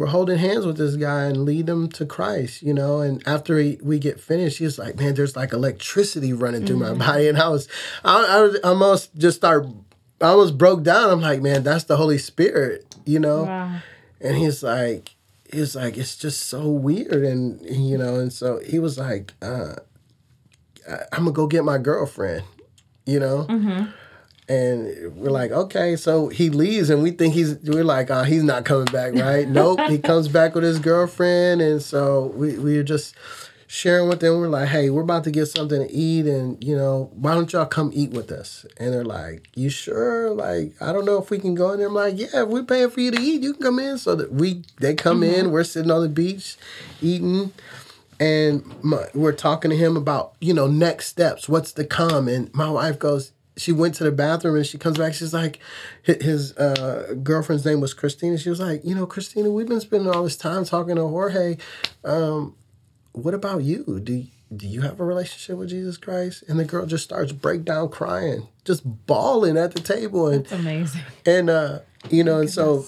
we're holding hands with this guy and lead him to Christ, you know. And after he, we get finished, he's like, "Man, there's like electricity running through my body," and I was, I, I almost just start, I almost broke down. I'm like, "Man, that's the Holy Spirit," you know.
Wow.
And he's like, he's like, it's just so weird, and you know, and so he was like, uh, I- I'm gonna go get my girlfriend, you know. And we're like, okay, so he leaves, and we think he's. We're like, oh, he's not coming back, right? nope, he comes back with his girlfriend, and so we we were just sharing with them. We're like, hey, we're about to get something to eat, and you know, why don't y'all come eat with us? And they're like, you sure? Like, I don't know if we can go in there. I'm like, yeah, if we're paying for you to eat, you can come in. So that we they come mm-hmm. in, we're sitting on the beach, eating and my, we're talking to him about you know next steps what's to come and my wife goes she went to the bathroom and she comes back she's like his uh, girlfriend's name was christina. She was like you know christina we've been spending all this time talking to jorge. Um, what about you? Do do you have a relationship with jesus christ? And the girl just starts break down crying just bawling at the table and
It's amazing.
and uh you know and so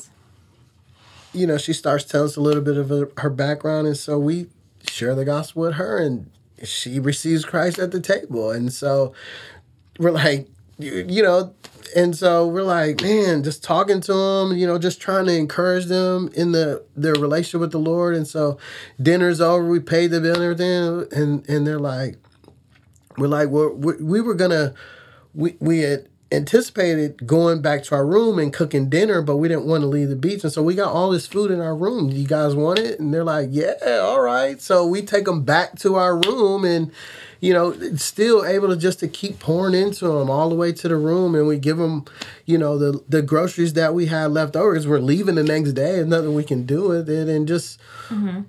you know she starts telling us a little bit of her, her background and so we share the gospel with her and she receives christ at the table. And so we're like you, you know and so we're like man just talking to them you know just trying to encourage them in the their relationship with the lord and so dinner's over we paid the bill and everything and and they're like we're like well we, we were gonna we we had anticipated going back to our room and cooking dinner, but we didn't want to leave the beach, and so we got all this food in our room. You guys want it? And they're like, "Yeah, all right." So we take them back to our room, and you know, still able to just to keep pouring into them all the way to the room, and we give them, you know, the the groceries that we had left over because we're leaving the next day. There's nothing we can do with it, and just. Mm-hmm.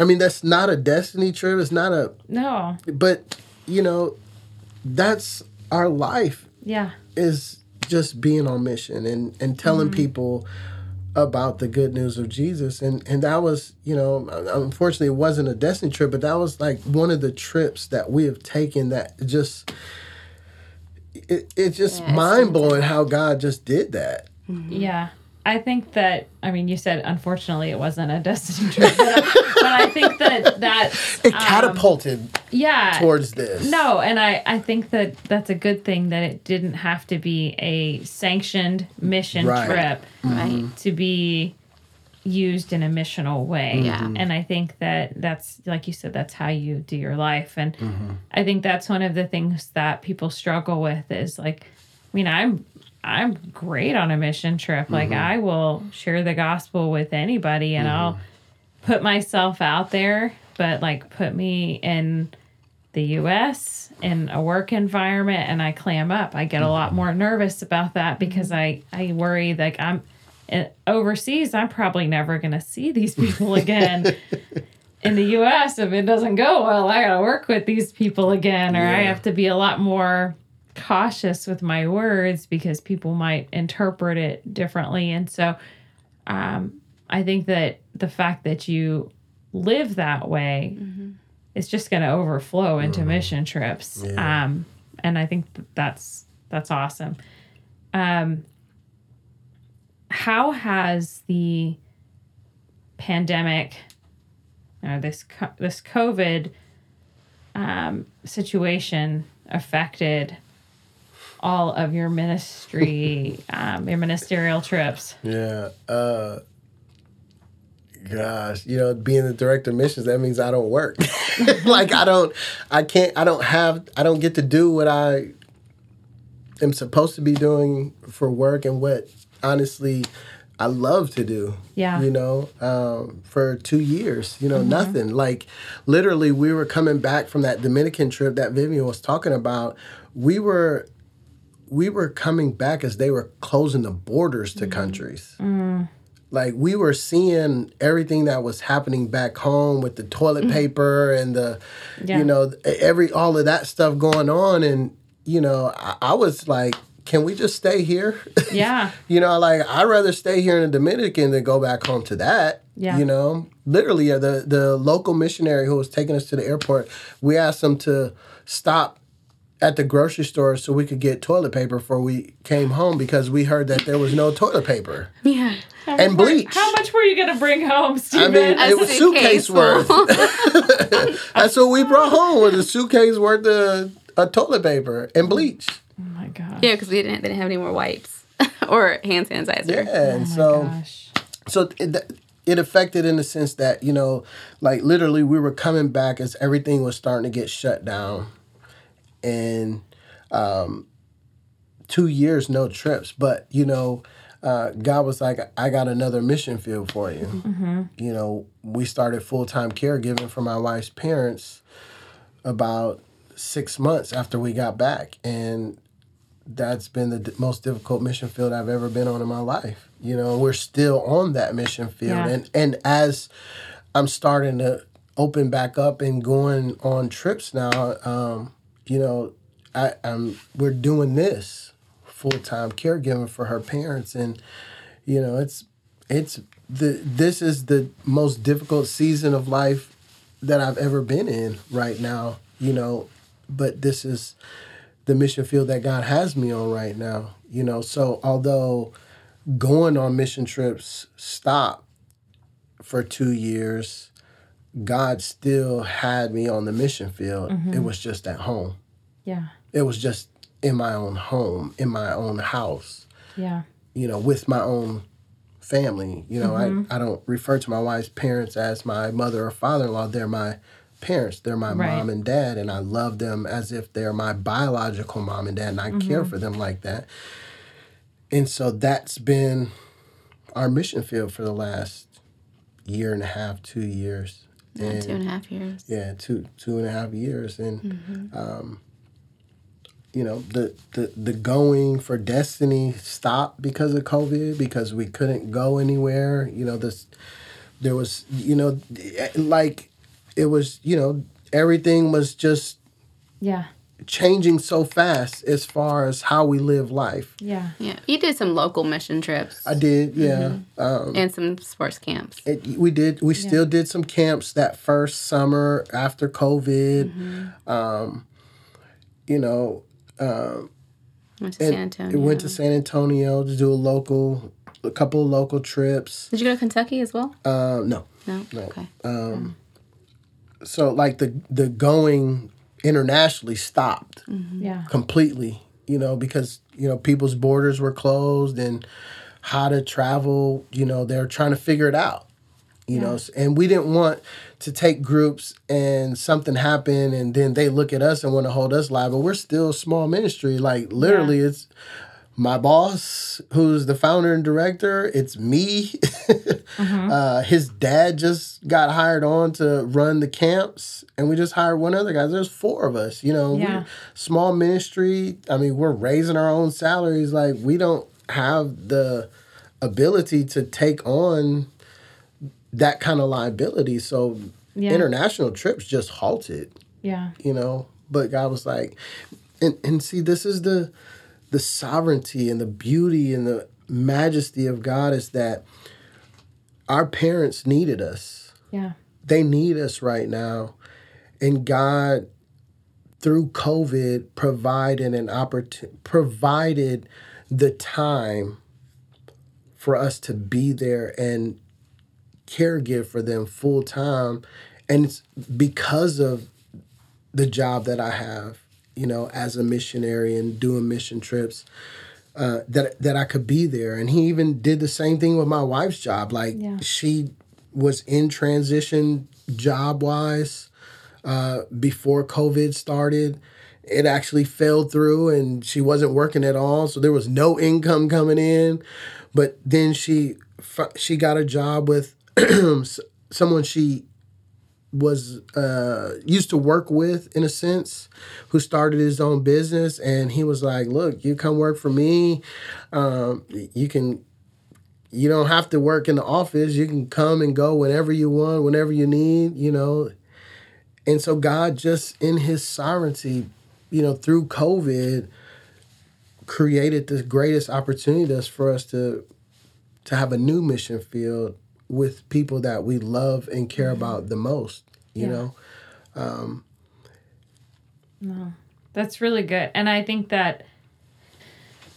I mean, that's not a destiny trip. It's not a,
No.
but you know, that's our life
Yeah.
is just being on mission and and telling mm-hmm. people about the good news of Jesus. And and that was you know unfortunately it wasn't a destiny trip but that was like one of the trips that we have taken that just it, it's just
Yeah,
mind blowing how God just did that. Mm-hmm.
Yeah. I think that I mean you said unfortunately it wasn't a destiny trip, but, I- but I think that that
it catapulted
yeah
towards this
no, and I I think that that's a good thing that it didn't have to be a sanctioned mission
Right.
trip
Right.
to be used in a missional way.
Yeah.
And I think that that's like you said that's how you do your life and
Mm-hmm.
I think that's one of the things that people struggle with is like I mean I'm I'm great on a mission trip. Like
Mm-hmm.
I will share the gospel with anybody and I'll put myself out there, but like put me in the US in a work environment and I clam up. I get a lot more nervous about that because I I worry like I'm uh, overseas I'm probably never going to see these people again. in the US if it doesn't go well, I got to work with these people again or I have to be a lot more cautious with my words because people might interpret it differently and so um I think that the fact that you live that way is just going to overflow into mission trips.
Yeah.
Um, and I think that that's that's awesome. Um, how has the pandemic, or this this COVID um, situation affected all of your ministry, um, your ministerial trips?
Yeah. Uh gosh, you know, being the director of missions, that means I don't work. like I don't I can't I don't have I don't get to do what I am supposed to be doing for work and what honestly I love to do.
Yeah.
You know, um, for two years, you know, nothing. Like literally, we were coming back from that Dominican trip that Vivian was talking about. We were we were coming back as they were closing the borders to mm. countries. Mm. Like we were seeing everything that was happening back home with the toilet mm. paper and the,
Yeah.
you know, every all of that stuff going on, and you know, I, I was like, can we just stay here?
Yeah.
you know, like I'd rather stay here in the Dominican than go back home to that.
Yeah.
You know, literally, uh, the the local missionary who was taking us to the airport, we asked him to stop at the grocery store so we could get toilet paper before we came home because we heard that there was no toilet paper
Yeah.
and bleach.
How much were you going to bring home,
Steven?
I
mean,
A
it was suitcase
suitcase
worth. That's what we brought home was a suitcase worth of, of toilet paper and bleach.
oh my gosh.
Yeah, because we didn't they didn't have any more wipes or hand sanitizer.
Yeah, and
Oh
so.
gosh.
so it, it affected in the sense that you know like literally we were coming back as everything was starting to get shut down and um two years no trips but you know uh, God was like, I got another mission field for you. You know, we started full time caregiving for my wife's parents about six months after we got back. And that's been the d- most difficult mission field I've ever been on in my life. You know, we're still on that mission field,
Yeah.
and and as I'm starting to open back up and going on trips now, um, you know, I, I'm we're doing this full time caregiving for her parents, and you know, it's it's the this is the most difficult season of life that I've ever been in right now. You know, but this is the mission field that God has me on right now. You know, so although going on mission trips stopped for two years, God still had me on the mission field. It was just at home.
Yeah.
It was just in my own home, in my own house,
Yeah.
you know, with my own family. You know,
Mm-hmm.
I, I don't refer to my wife's parents as my mother or father in law. They're my parents. They're my
Right.
mom and dad, and I love them as if they're my biological mom and dad, and I care
Mm-hmm.
for them like that. And so that's been our mission field for the last year and a half, two years.
Yeah, two and a half years.
Yeah, two two and a half years, and um, you know the, the the going for Destiny stopped because of COVID because we couldn't go anywhere. You know this, there was you know like it was you know everything was just
Yeah.
Changing so fast as far as how we live life.
Yeah.
Yeah, you did some local mission trips
I did, yeah. Um,
and some sports camps.
It, we did. We still did some camps that first summer after COVID. Um, you know, um,
Went to San Antonio.
it went to San Antonio to do a local, a couple of local trips.
Did you go to Kentucky as well?
Um, no,
No.
no.
Okay.
so like the the going internationally stopped mm-hmm.
Yeah.
completely. You know, because you know people's borders were closed and how to travel. You know, they're trying to figure it out. You know, and we didn't want to take groups and something happen and then they look at us and want to hold us liable. We're still a small ministry. Like literally, it's my boss, who's the founder and director. It's me. uh, his dad just got hired on to run the camps, and we just hired one other guy. There's four of us. You know,
Yeah.
we're small ministry. I mean, we're raising our own salaries. Like we don't have the ability to take on that kind of liability. So
Yeah.
international trips just halted
Yeah.
you know but god was like and and see this is the the sovereignty and the beauty and the majesty of god is that our parents needed us.
Yeah.
they need us right now. And god through covid provided an opportunity provided the time for us to be there and caregive for them full time. And it's because of the job that I have, you know, as a missionary and doing mission trips, uh, that that I could be there. And he even did the same thing with my wife's job. Like
Yeah.
she was in transition job wise uh, before COVID started. It actually fell through, and she wasn't working at all, so there was no income coming in. But then she she got a job with someone she was uh, used to work with in a sense who started his own business. And he was like look you come work for me. Um, you can you don't have to work in the office. You can come and go whenever you want whenever you need you know. And so god just in his sovereignty you know through covid created the greatest opportunity for us to to have a new mission field with people that we love and care mm-hmm. about the most you yeah. know um,
no that's really good and i think that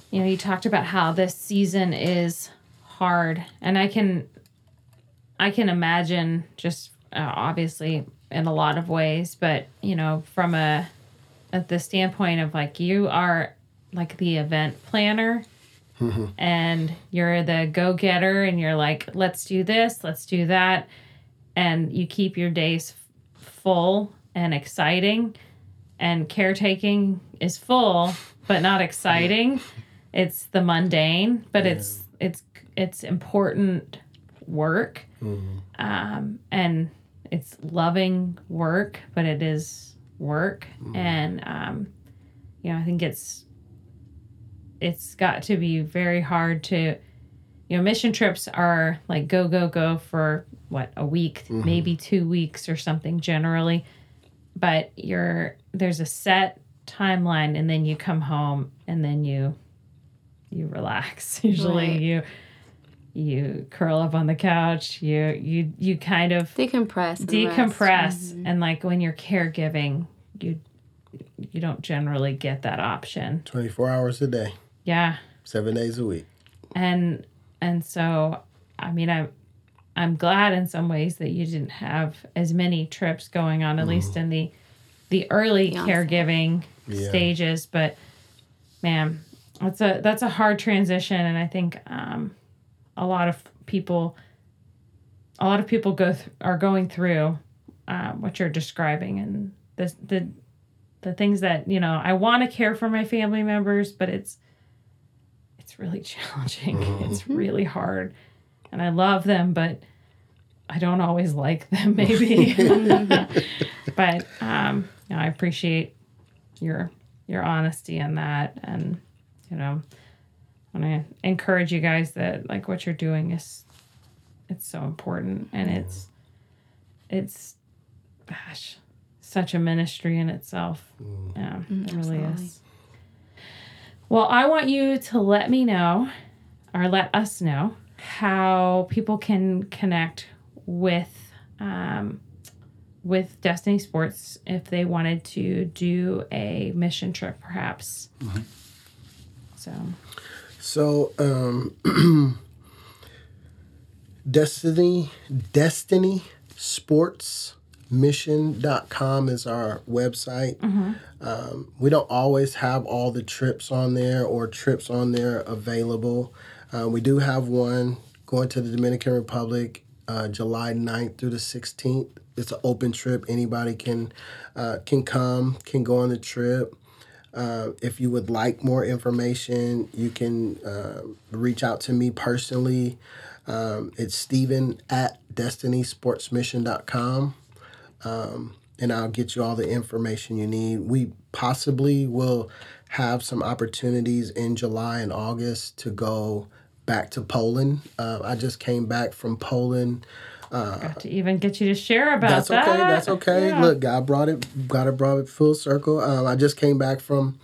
you know you talked about how this season is hard and i can i can imagine just uh, obviously in a lot of ways but you know from a at the standpoint of like you are like the event planner mm-hmm. and you're the go getter and you're like, let's do this, let's do that. And you keep your days full and exciting. And caretaking is full, but not exciting. It's the mundane, but yeah. it's it's it's important work. Mm-hmm. Um, and it's loving work, but it is work. Mm-hmm. And um, you know, I think it's it's got to be very hard to you know mission trips are like go go go for what a week mm-hmm. maybe two weeks or something generally. But you're there's a set timeline and then you come home and then you you relax. Usually right. you you curl up on the couch you you you kind of
decompress
decompress. And, and like when you're caregiving you you don't generally get that option.
24 hours a day
yeah.
Seven days a week.
And and so I mean I'm I'm glad in some ways that you didn't have as many trips going on, at mm. least in the the early caregiving yeah. stages. But man, that's a that's a hard transition, and I think um, a lot of people, a lot of people go th- are going through uh, what you're describing, and the the the things that you know I want to care for my family members, but it's it's really challenging. Mm-hmm. It's really hard. And I love them, but I don't always like them, maybe. but um, you know, I appreciate your your honesty in that. And, you know, I want to encourage you guys that like what you're doing is it's so important and it's it's gosh such a ministry in itself mm. yeah mm, it really Absolutely. is well, I want you to let me know or let us know how people can connect with um, with Destiny Sports if they wanted to do a mission trip, perhaps. Mm-hmm. So.
So, um, Destiny Destiny Sports mission.com is our website. Mm-hmm. Um, we don't always have all the trips on there or trips on there available. Uh, we do have one going to the Dominican Republic uh, July 9th through the 16th. It's an open trip. Anybody can uh, can come, can go on the trip. Uh, if you would like more information, you can uh, reach out to me personally. Um, it's Steven at destinysportsmission.com um, and I'll get you all the information you need. We possibly will have some opportunities in July and August to go back to Poland. Uh, I just came back from Poland.
Uh, Got to even get you to share about
that's
that.
okay. That's okay. Yeah. Look, God brought it. Got it. Brought it full circle. Um, I just came back from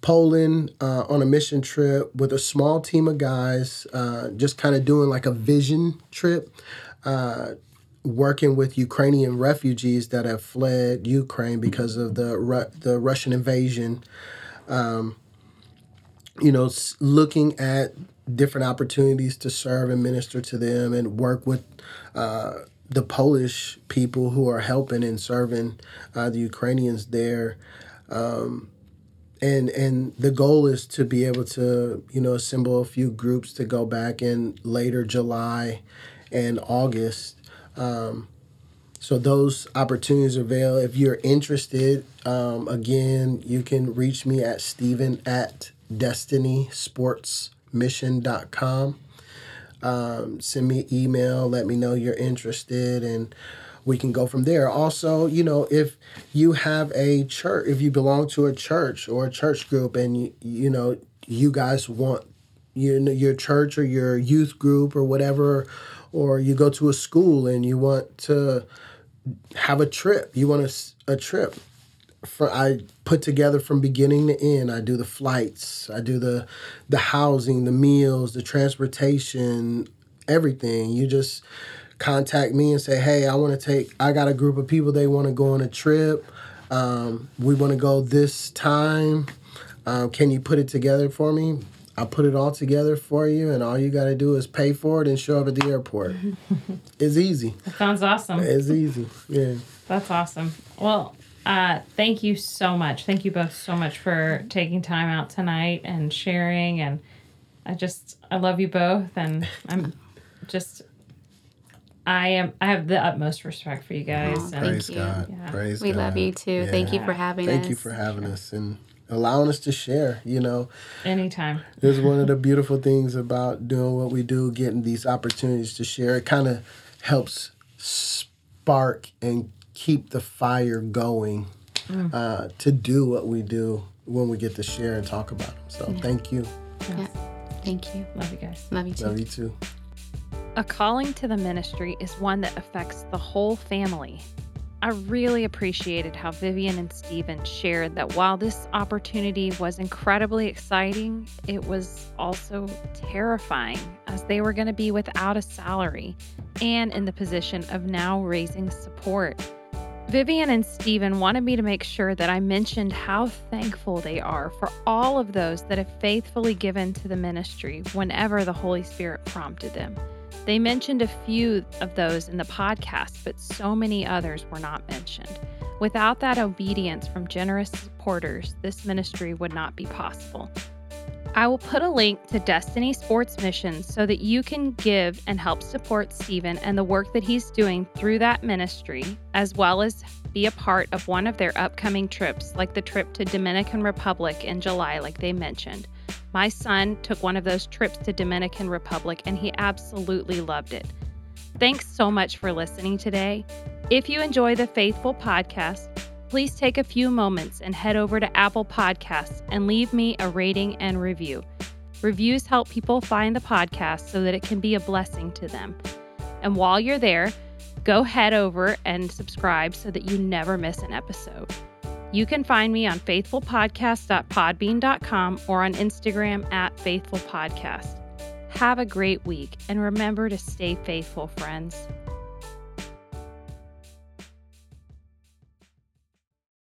Poland uh, on a mission trip with a small team of guys, uh, just kind of doing like a vision trip. Working with Ukrainian refugees that have fled Ukraine because of the Ru- the Russian invasion. Um, you know, looking at different opportunities to serve and minister to them and work with uh, the Polish people who are helping and serving uh, the Ukrainians there. Um, and and the goal is to be able to you know assemble a few groups to go back in later July and August um, so those opportunities avail. If you're interested, um, again, you can reach me at Steven at destinysportsmission.com. Um, send me email, let me know you're interested, and we can go from there. Also, you know, if you have a church, if you belong to a church or a church group, and you, you know, you guys want your your church or your youth group or whatever, or you go to a school and you want to have a trip, you want a, a trip. For, I put together from beginning to end. I do the flights, I do the the housing, the meals, the transportation, everything. You just contact me and say, "Hey, I want to take. I got a group of people. They want to go on a trip. Um, we want to go this time. Um, can you put it together for me? I put it all together for you, and all you got to do is pay for it and show up at the airport. it's easy.
That sounds awesome.
It's easy. Yeah.
That's awesome. Well, uh, thank you so much. Thank you both so much for taking time out tonight and sharing. And I just, I love you both, and I'm just I am. I have the utmost respect for you guys.
Oh,
and
Praise
you.
God.
Yeah.
Praise
We
God.
love you too. Thank you for having
Thank
us.
Thank you for having us and allowing us to share. You know,
anytime.
It's one of the beautiful things about doing what we do, getting these opportunities to share. It kind of helps spark and keep the fire going uh, to do what we do when we get to share and talk about them. So thank you.
Yeah. Thank you.
Love you guys.
Love you too.
Love you too.
A calling to the ministry is one that affects the whole family. I really appreciated how Vivian and Steven shared that while this opportunity was incredibly exciting, it was also terrifying as they were going to be without a salary and in the position of now raising support. Vivian and Steven wanted me to make sure that I mentioned how thankful they are for all of those that have faithfully given to the ministry whenever the Holy Spirit prompted them. They mentioned a few of those in the podcast, but so many others were not mentioned. Without that obedience from generous supporters, this ministry would not be possible. I will put a link to Destiny Sports Mission so that you can give and help support Steven and the work that he's doing through that ministry, as well as be a part of one of their upcoming trips, like the trip to Dominican Republic in July, like they mentioned. My son took one of those trips to Dominican Republic and he absolutely loved it. Thanks so much for listening today. If you enjoy the Faithful podcast, please take a few moments and head over to Apple Podcasts and leave me a rating and review. Reviews help people find the podcast so that it can be a blessing to them. And while you're there, go head over and subscribe so that you never miss an episode. You can find me on faithfulpodcast.podbean.com or on Instagram at faithfulpodcast. Have a great week and remember to stay faithful, friends.